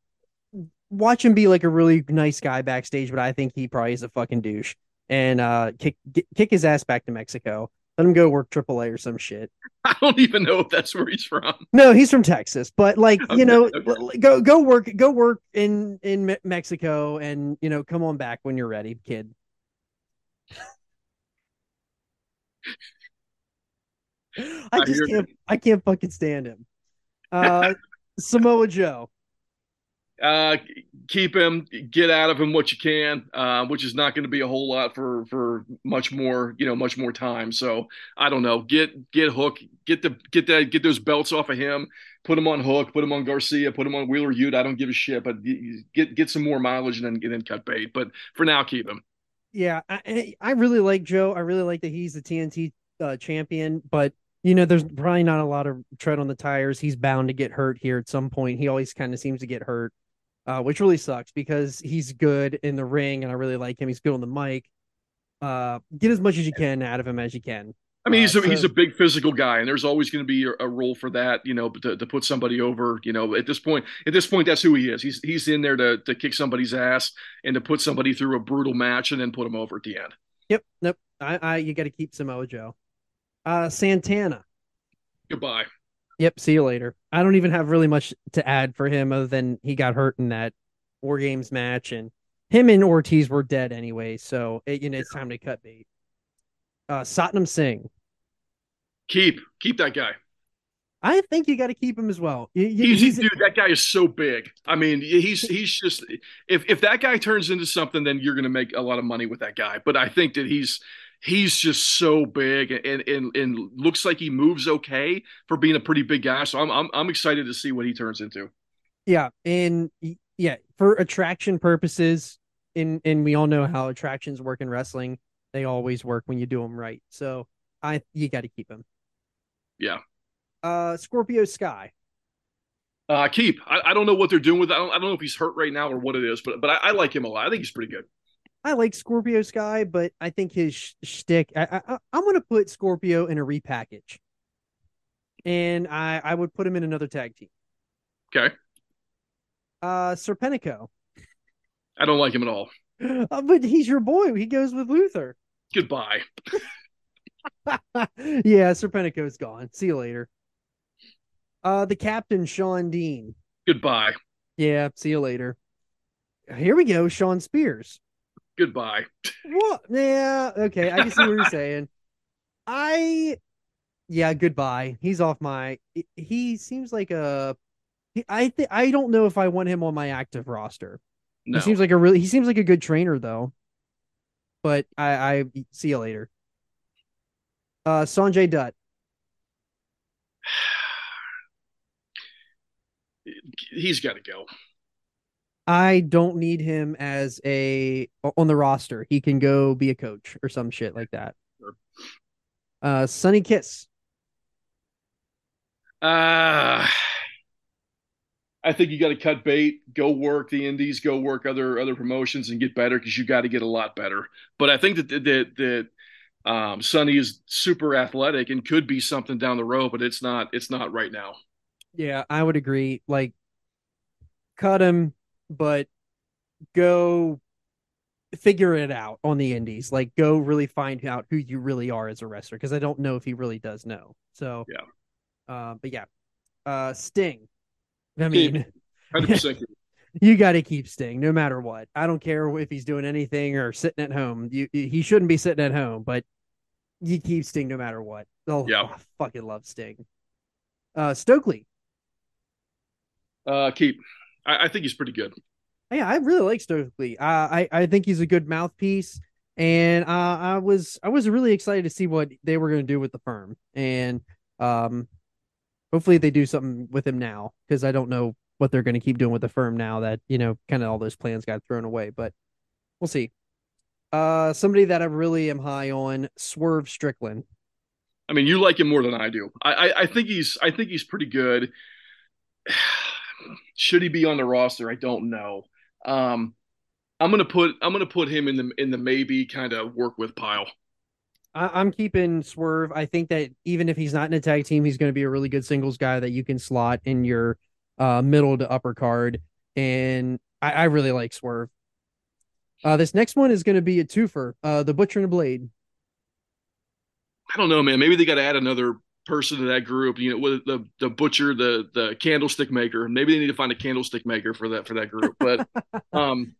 watch him be like a really nice guy backstage, but I think he probably is a fucking douche. And uh, kick get, kick his ass back to Mexico. Let him go work AAA or some shit.
I don't even know if that's where he's from.
No, he's from Texas, but like okay, you know, okay. go go work go work in in Mexico, and you know, come on back when you're ready, kid. I just I can't. I can't fucking stand him. Uh, Samoa Joe.
Uh, keep him. Get out of him what you can, uh, which is not going to be a whole lot for for much more. You know, much more time. So I don't know. Get get Hook. Get the get that get those belts off of him. Put him on Hook. Put him on Garcia. Put him on Wheeler Yuta. I don't give a shit. But get get some more mileage and then get in cut bait. But for now, keep him.
Yeah, I, I really like Joe. I really like that he's the TNT uh, champion, but you know, there's probably not a lot of tread on the tires. He's bound to get hurt here at some point. He always kind of seems to get hurt, uh, which really sucks because he's good in the ring and I really like him. He's good on the mic. Uh, get as much as you can out of him as you can.
I mean, he's a, he's a big physical guy, and there's always going to be a, a, role for that, you know, to, to put somebody over. You know, at this point, at this point, that's who he is. He's he's in there to to kick somebody's ass and to put somebody through a brutal match and then put him over at the end.
Yep, nope. I, I you got to keep Samoa Joe. Uh, Santana.
Goodbye.
Yep. See you later. I don't even have really much to add for him other than he got hurt in that War Games match, and him and Ortiz were dead anyway. So it, you know it's time to cut bait. Uh, Satnam Singh.
Keep keep that guy.
I think you got to keep him as well.
He's, he's, dude, that guy is so big. I mean, he's he's just if if that guy turns into something, then you're going to make a lot of money with that guy. But I think that he's he's just so big and, and and looks like he moves okay for being a pretty big guy. So I'm I'm I'm excited to see what he turns into.
Yeah, and yeah, for attraction purposes, and and we all know how attractions work in wrestling. They always work when you do them right. So I you got to keep him.
Yeah.
Uh, Scorpio Sky.
Uh, keep. I, I don't know what they're doing with. I don't, I don't know if he's hurt right now or what it is, but but I, I like him a lot. I think he's pretty good.
I like Scorpio Sky, but I think his sh- shtick. I, I, I'm going to put Scorpio in a repackage, and I I would put him in another tag team.
Okay.
Uh, Serpentico.
I don't like him at all.
Uh, but he's your boy. He goes with Luther.
Goodbye.
yeah, Serpentico's gone. See you later. Uh, the captain, Shawn Dean.
Goodbye.
Yeah, see you later. Here we go, Shawn Spears
goodbye.
What? Yeah, okay. I can see what you're saying. I, yeah, goodbye. He's off my. He seems like a. I think I don't know if I want him on my active roster. No. He seems like a really. He seems like a good trainer though. But I, I see you later. Uh, Sanjay Dutt.
He's got to go.
I don't need him as a on the roster. He can go be a coach or some shit like that. Sure. Uh, Sonny Kiss.
Uh I think you got to cut bait, go work the indies, go work other other promotions, and get better because you got to get a lot better. But I think that that that um, Sonny is super athletic and could be something down the road, but it's not. It's not right now.
Yeah, I would agree. Like, cut him, but go figure it out on the indies. Like go really find out who you really are as a wrestler because I don't know if he really does know. So
Yeah.
Uh, but yeah, uh, Sting. I mean, you got to keep Sting no matter what. I don't care if he's doing anything or sitting at home. You he shouldn't be sitting at home, but you keep Sting no matter what. Oh,
Yeah.
I fucking love Sting. Uh, Stokely.
Uh, keep. I, I think he's pretty good.
Yeah, I really like Stokely. Uh, I I think he's a good mouthpiece, and uh, I was I was really excited to see what they were going to do with the firm, and um, hopefully they do something with him now because I don't know what they're going to keep doing with the firm now that you know kind of all those plans got thrown away, but we'll see. Uh, somebody that I really am high on, Swerve Strickland.
I mean, you like him more than I do. I, I, I think he's I think he's pretty good. Should he be on the roster? I don't know. Um, I'm gonna put I'm gonna put him in the in the maybe kind of work with pile.
I, am keeping Swerve. I think that even if he's not in a tag team, he's going to be a really good singles guy that you can slot in your uh, middle to upper card. And I, I really like Swerve. Uh, this next one is going to be a twofer. Uh, the Butcher and the Blade.
I don't know, man. Maybe they got to add another person to that group. You know, with the the butcher, the the candlestick maker. Maybe they need to find a candlestick maker for that for that group. But um,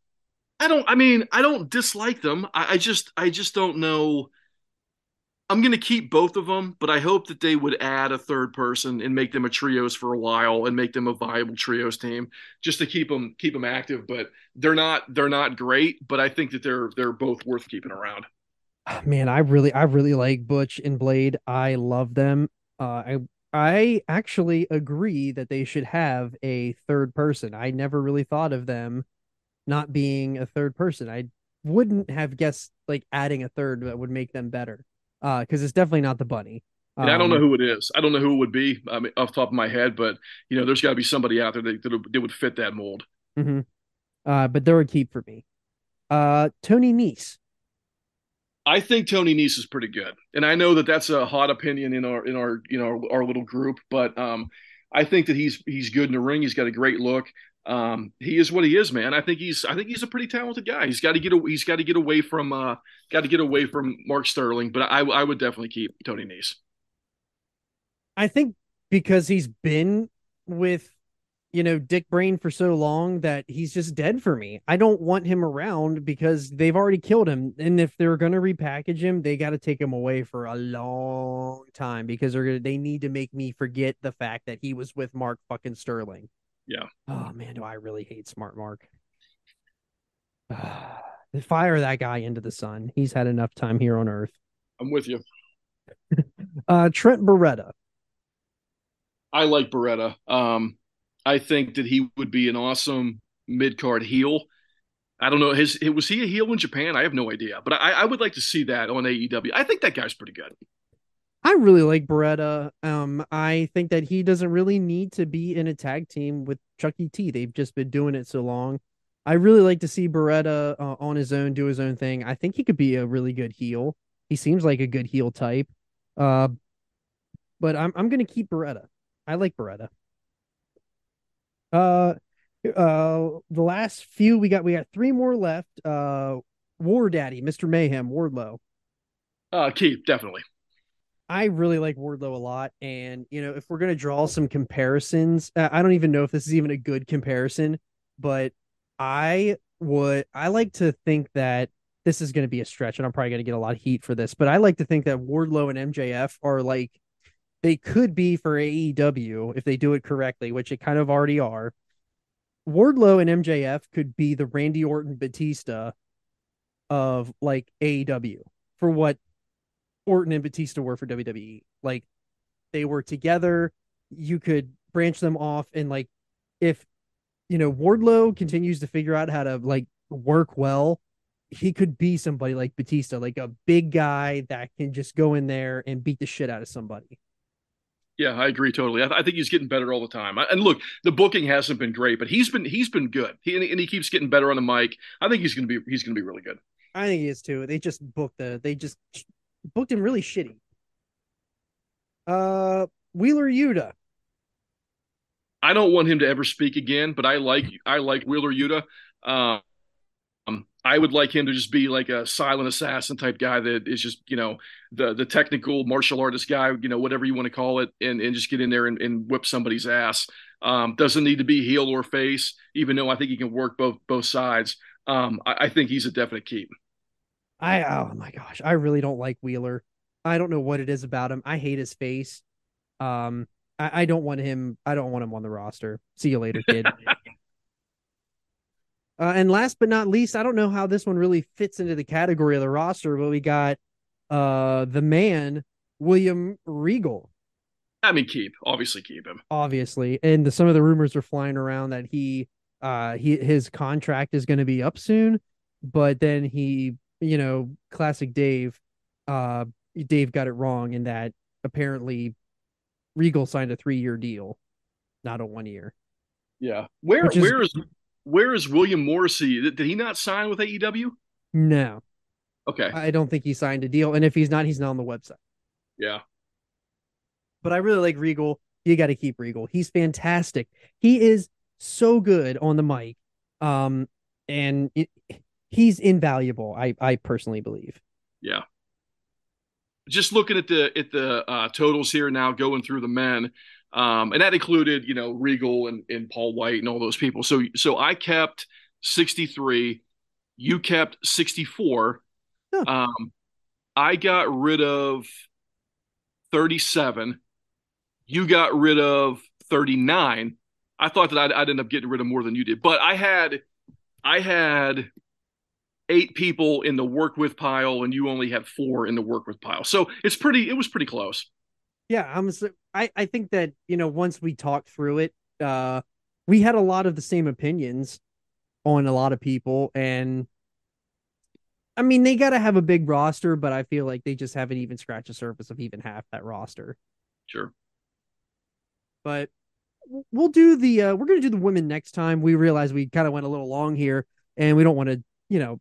I don't. I mean, I don't dislike them. I, I just I just don't know. I'm going to keep both of them, but I hope that they would add a third person and make them a trios for a while and make them a viable trios team just to keep them keep them active. But they're not they're not great, but I think that they're they're both worth keeping around.
Man, I really, I really like Butch and Blade. I love them. Uh, I, I actually agree that they should have a third person. I never really thought of them not being a third person. I wouldn't have guessed like adding a third that would make them better. Uh, because it's definitely not the bunny.
And I don't know
Um,
who it is. I don't know who it would be I mean, off the top of my head, but you know, there's got to be somebody out there that, that, that would fit that mold.
mhm. Uh, but they're a keep for me. Uh, Tony Nese.
I think Tony Nese is pretty good, and I know that that's a hot opinion in our in our you know our little group, but um, I think that he's he's good in the ring. He's got a great look. Um, he is what he is, man. I think he's I think he's a pretty talented guy. He's got to get a, he's got to get away from uh got to get away from Mark Sterling, but I I would definitely keep Tony Nese.
I think because he's been with, you know, Dick Brain for so long that he's just dead for me. I don't want him around because they've already killed him. And if they're gonna repackage him, they got to take him away for a long time because they're gonna they need to make me forget the fact that he was with Mark fucking Sterling.
Yeah.
Oh man, do I really hate Smart Mark. Fire that guy into the sun. He's had enough time here on Earth.
I'm with you.
Uh, Trent Beretta.
I like Beretta. Um, I think that he would be an awesome mid card heel. I don't know his was he a heel in Japan? I have no idea, but I, I would like to see that on AEW. I think that guy's pretty good.
I really like Beretta. Um, I think that he doesn't really need to be in a tag team with Chucky T. They've just been doing it so long. I really like to see Beretta uh, on his own, do his own thing. I think he could be a really good heel. He seems like a good heel type. Uh, but I'm I'm gonna keep Beretta. I like Beretta. Uh, uh, the last few we got we got three more left. Uh, War Daddy, Mr. Mayhem, Wardlow.
Uh, keep definitely.
I really like Wardlow a lot. And, you know, if we're to draw some comparisons, I don't even know if this is even a good comparison, but I would, I like to think that this is to be a stretch and I'm probably to get a lot of heat for this, but I like to think that Wardlow and MJF are like, they could be for AEW if they do it correctly, which it kind of already are. Wardlow and MJF could be the Randy Orton Batista of like AEW for what Orton and Batista were for WWE. Like they were together. You could branch them off and like if you know Wardlow continues to figure out how to like work well, he could be somebody like Batista, like a big guy that can just go in there and beat the shit out of somebody.
Yeah, I agree totally. I, I think he's getting better all the time. I, and look, the booking hasn't been great, but he's been he's been good. He- and he keeps getting better on the mic. I think he's gonna be he's gonna be really good.
I think he is too. They just booked the they just booked him really shitty. Uh Wheeler Yuta.
I don't want him to ever speak again, but I like I like Wheeler Yuta. Um, I would like him to just be like a silent assassin type guy that is just, you know, the the technical martial artist guy, you know, whatever you want to call it, and, and just get in there and, and whip somebody's ass. Um, doesn't need to be heel or face, even though I think he can work both both sides. Um, I, I think he's a definite keep.
I oh my gosh, I really don't like Wheeler. I don't know what it is about him. I hate his face. Um, I, I don't want him. I don't want him on the roster. See you later, kid. Uh, and last but not least, I don't know how this one really fits into the category of the roster, but we got uh the man William Regal.
I mean, keep obviously keep him.
Obviously, and the, some of the rumors are flying around that he uh he his contract is going to be up soon, but then he you know classic Dave, uh Dave got it wrong in that apparently Regal signed a three year deal, not a one year.
Yeah, where is, where is where is William Morrissey? Did, did he not sign with AEW?
No.
Okay.
I don't think he signed a deal. And if he's not, he's not on the website.
Yeah.
But I really like Regal. You got to keep Regal. He's fantastic. He is so good on the mic. Um, and it, he's invaluable. I I personally believe.
Yeah. Just looking at the at the uh, totals here now, going through the men, um, and that included, you know, Regal and, and Paul White and all those people. So, so I kept 63, you kept 64. Huh. Um, I got rid of 37. You got rid of 39. I thought that I'd, I'd end up getting rid of more than you did, but I had, I had eight people in the work with pile and you only have four in the work with pile. So it's pretty, it was pretty close.
Yeah, I'm. I I think that you know once we talked through it, uh, we had a lot of the same opinions on a lot of people, and I mean they got to have a big roster, but I feel like they just haven't even scratched the surface of even half that roster.
Sure.
But we'll do the. Uh, we're gonna do the women next time. We realize we kind of went a little long here, and we don't want to, you know,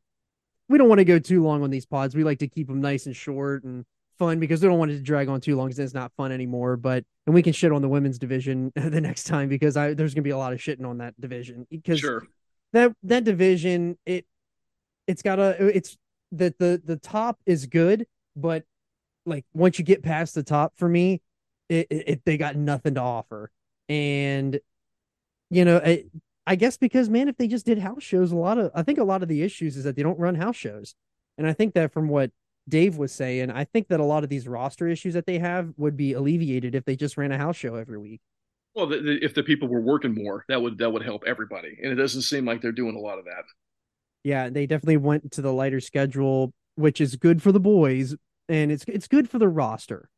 we don't want to go too long on these pods. We like to keep them nice and short and fun because we don't want it to drag on too long because it's not fun anymore. But and we can shit on the women's division the next time because I there's gonna be a lot of shitting on that division because
sure.
that that division it it's got a it's that the the top is good, but like once you get past the top for me, it, it, it they got nothing to offer, and you know it, I guess because man, if they just did house shows, a lot of I think a lot of the issues is that they don't run house shows, and I think that from what Dave was saying, I think that a lot of these roster issues that they have would be alleviated if they just ran a house show every week.
Well, the, the, if the people were working more, that would that would help everybody, and it doesn't seem like they're doing a lot of that.
Yeah, they definitely went to the lighter schedule, which is good for the boys, and it's it's good for the roster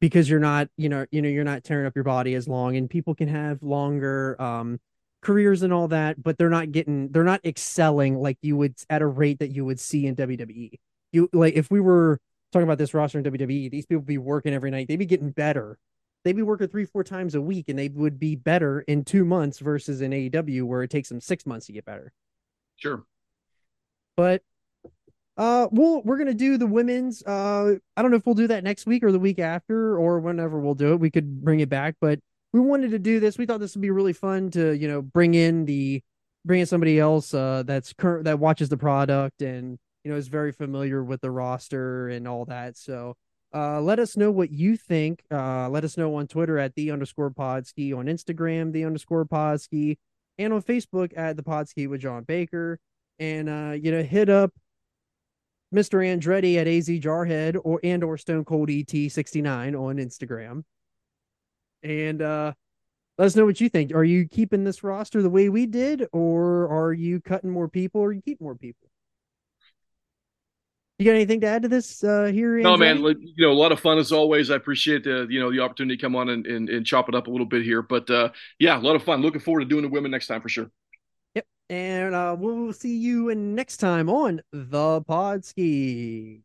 because you're not you know you know you're not tearing up your body as long, and people can have longer um careers and all that, but they're not getting they're not excelling like you would at a rate that you would see in WWE you like if we were talking about this roster in WWE, these people be working every night. They'd be getting better. They'd be working three, four times a week, and they would be better in two months versus in AEW where it takes them six months to get better.
Sure.
But uh we'll we're gonna do the women's uh I don't know if we'll do that next week or the week after or whenever we'll do it. We could bring it back, but we wanted to do this. We thought this would be really fun to, you know, bring in the bring in somebody else uh that's current that watches the product and you know, is very familiar with the roster and all that. So uh, let us know what you think. Uh, let us know on Twitter at the underscore podski, on Instagram, the underscore podski, and on Facebook at the podski with John Baker. And, uh, you know, hit up Mr. Andretti at AZ Jarhead or and or Stone Cold ET 69 on Instagram. And uh let us know what you think. Are you keeping this roster the way we did, or are you cutting more people, or you keep more people? You got anything to add to this uh, here?
No, man. You know, a lot of fun as always. I appreciate the you know the opportunity to come on and, and, and chop it up a little bit here. But uh, yeah, a lot of fun. Looking forward to doing the women next time for sure.
Yep, and uh, we'll see you next time on the Podski.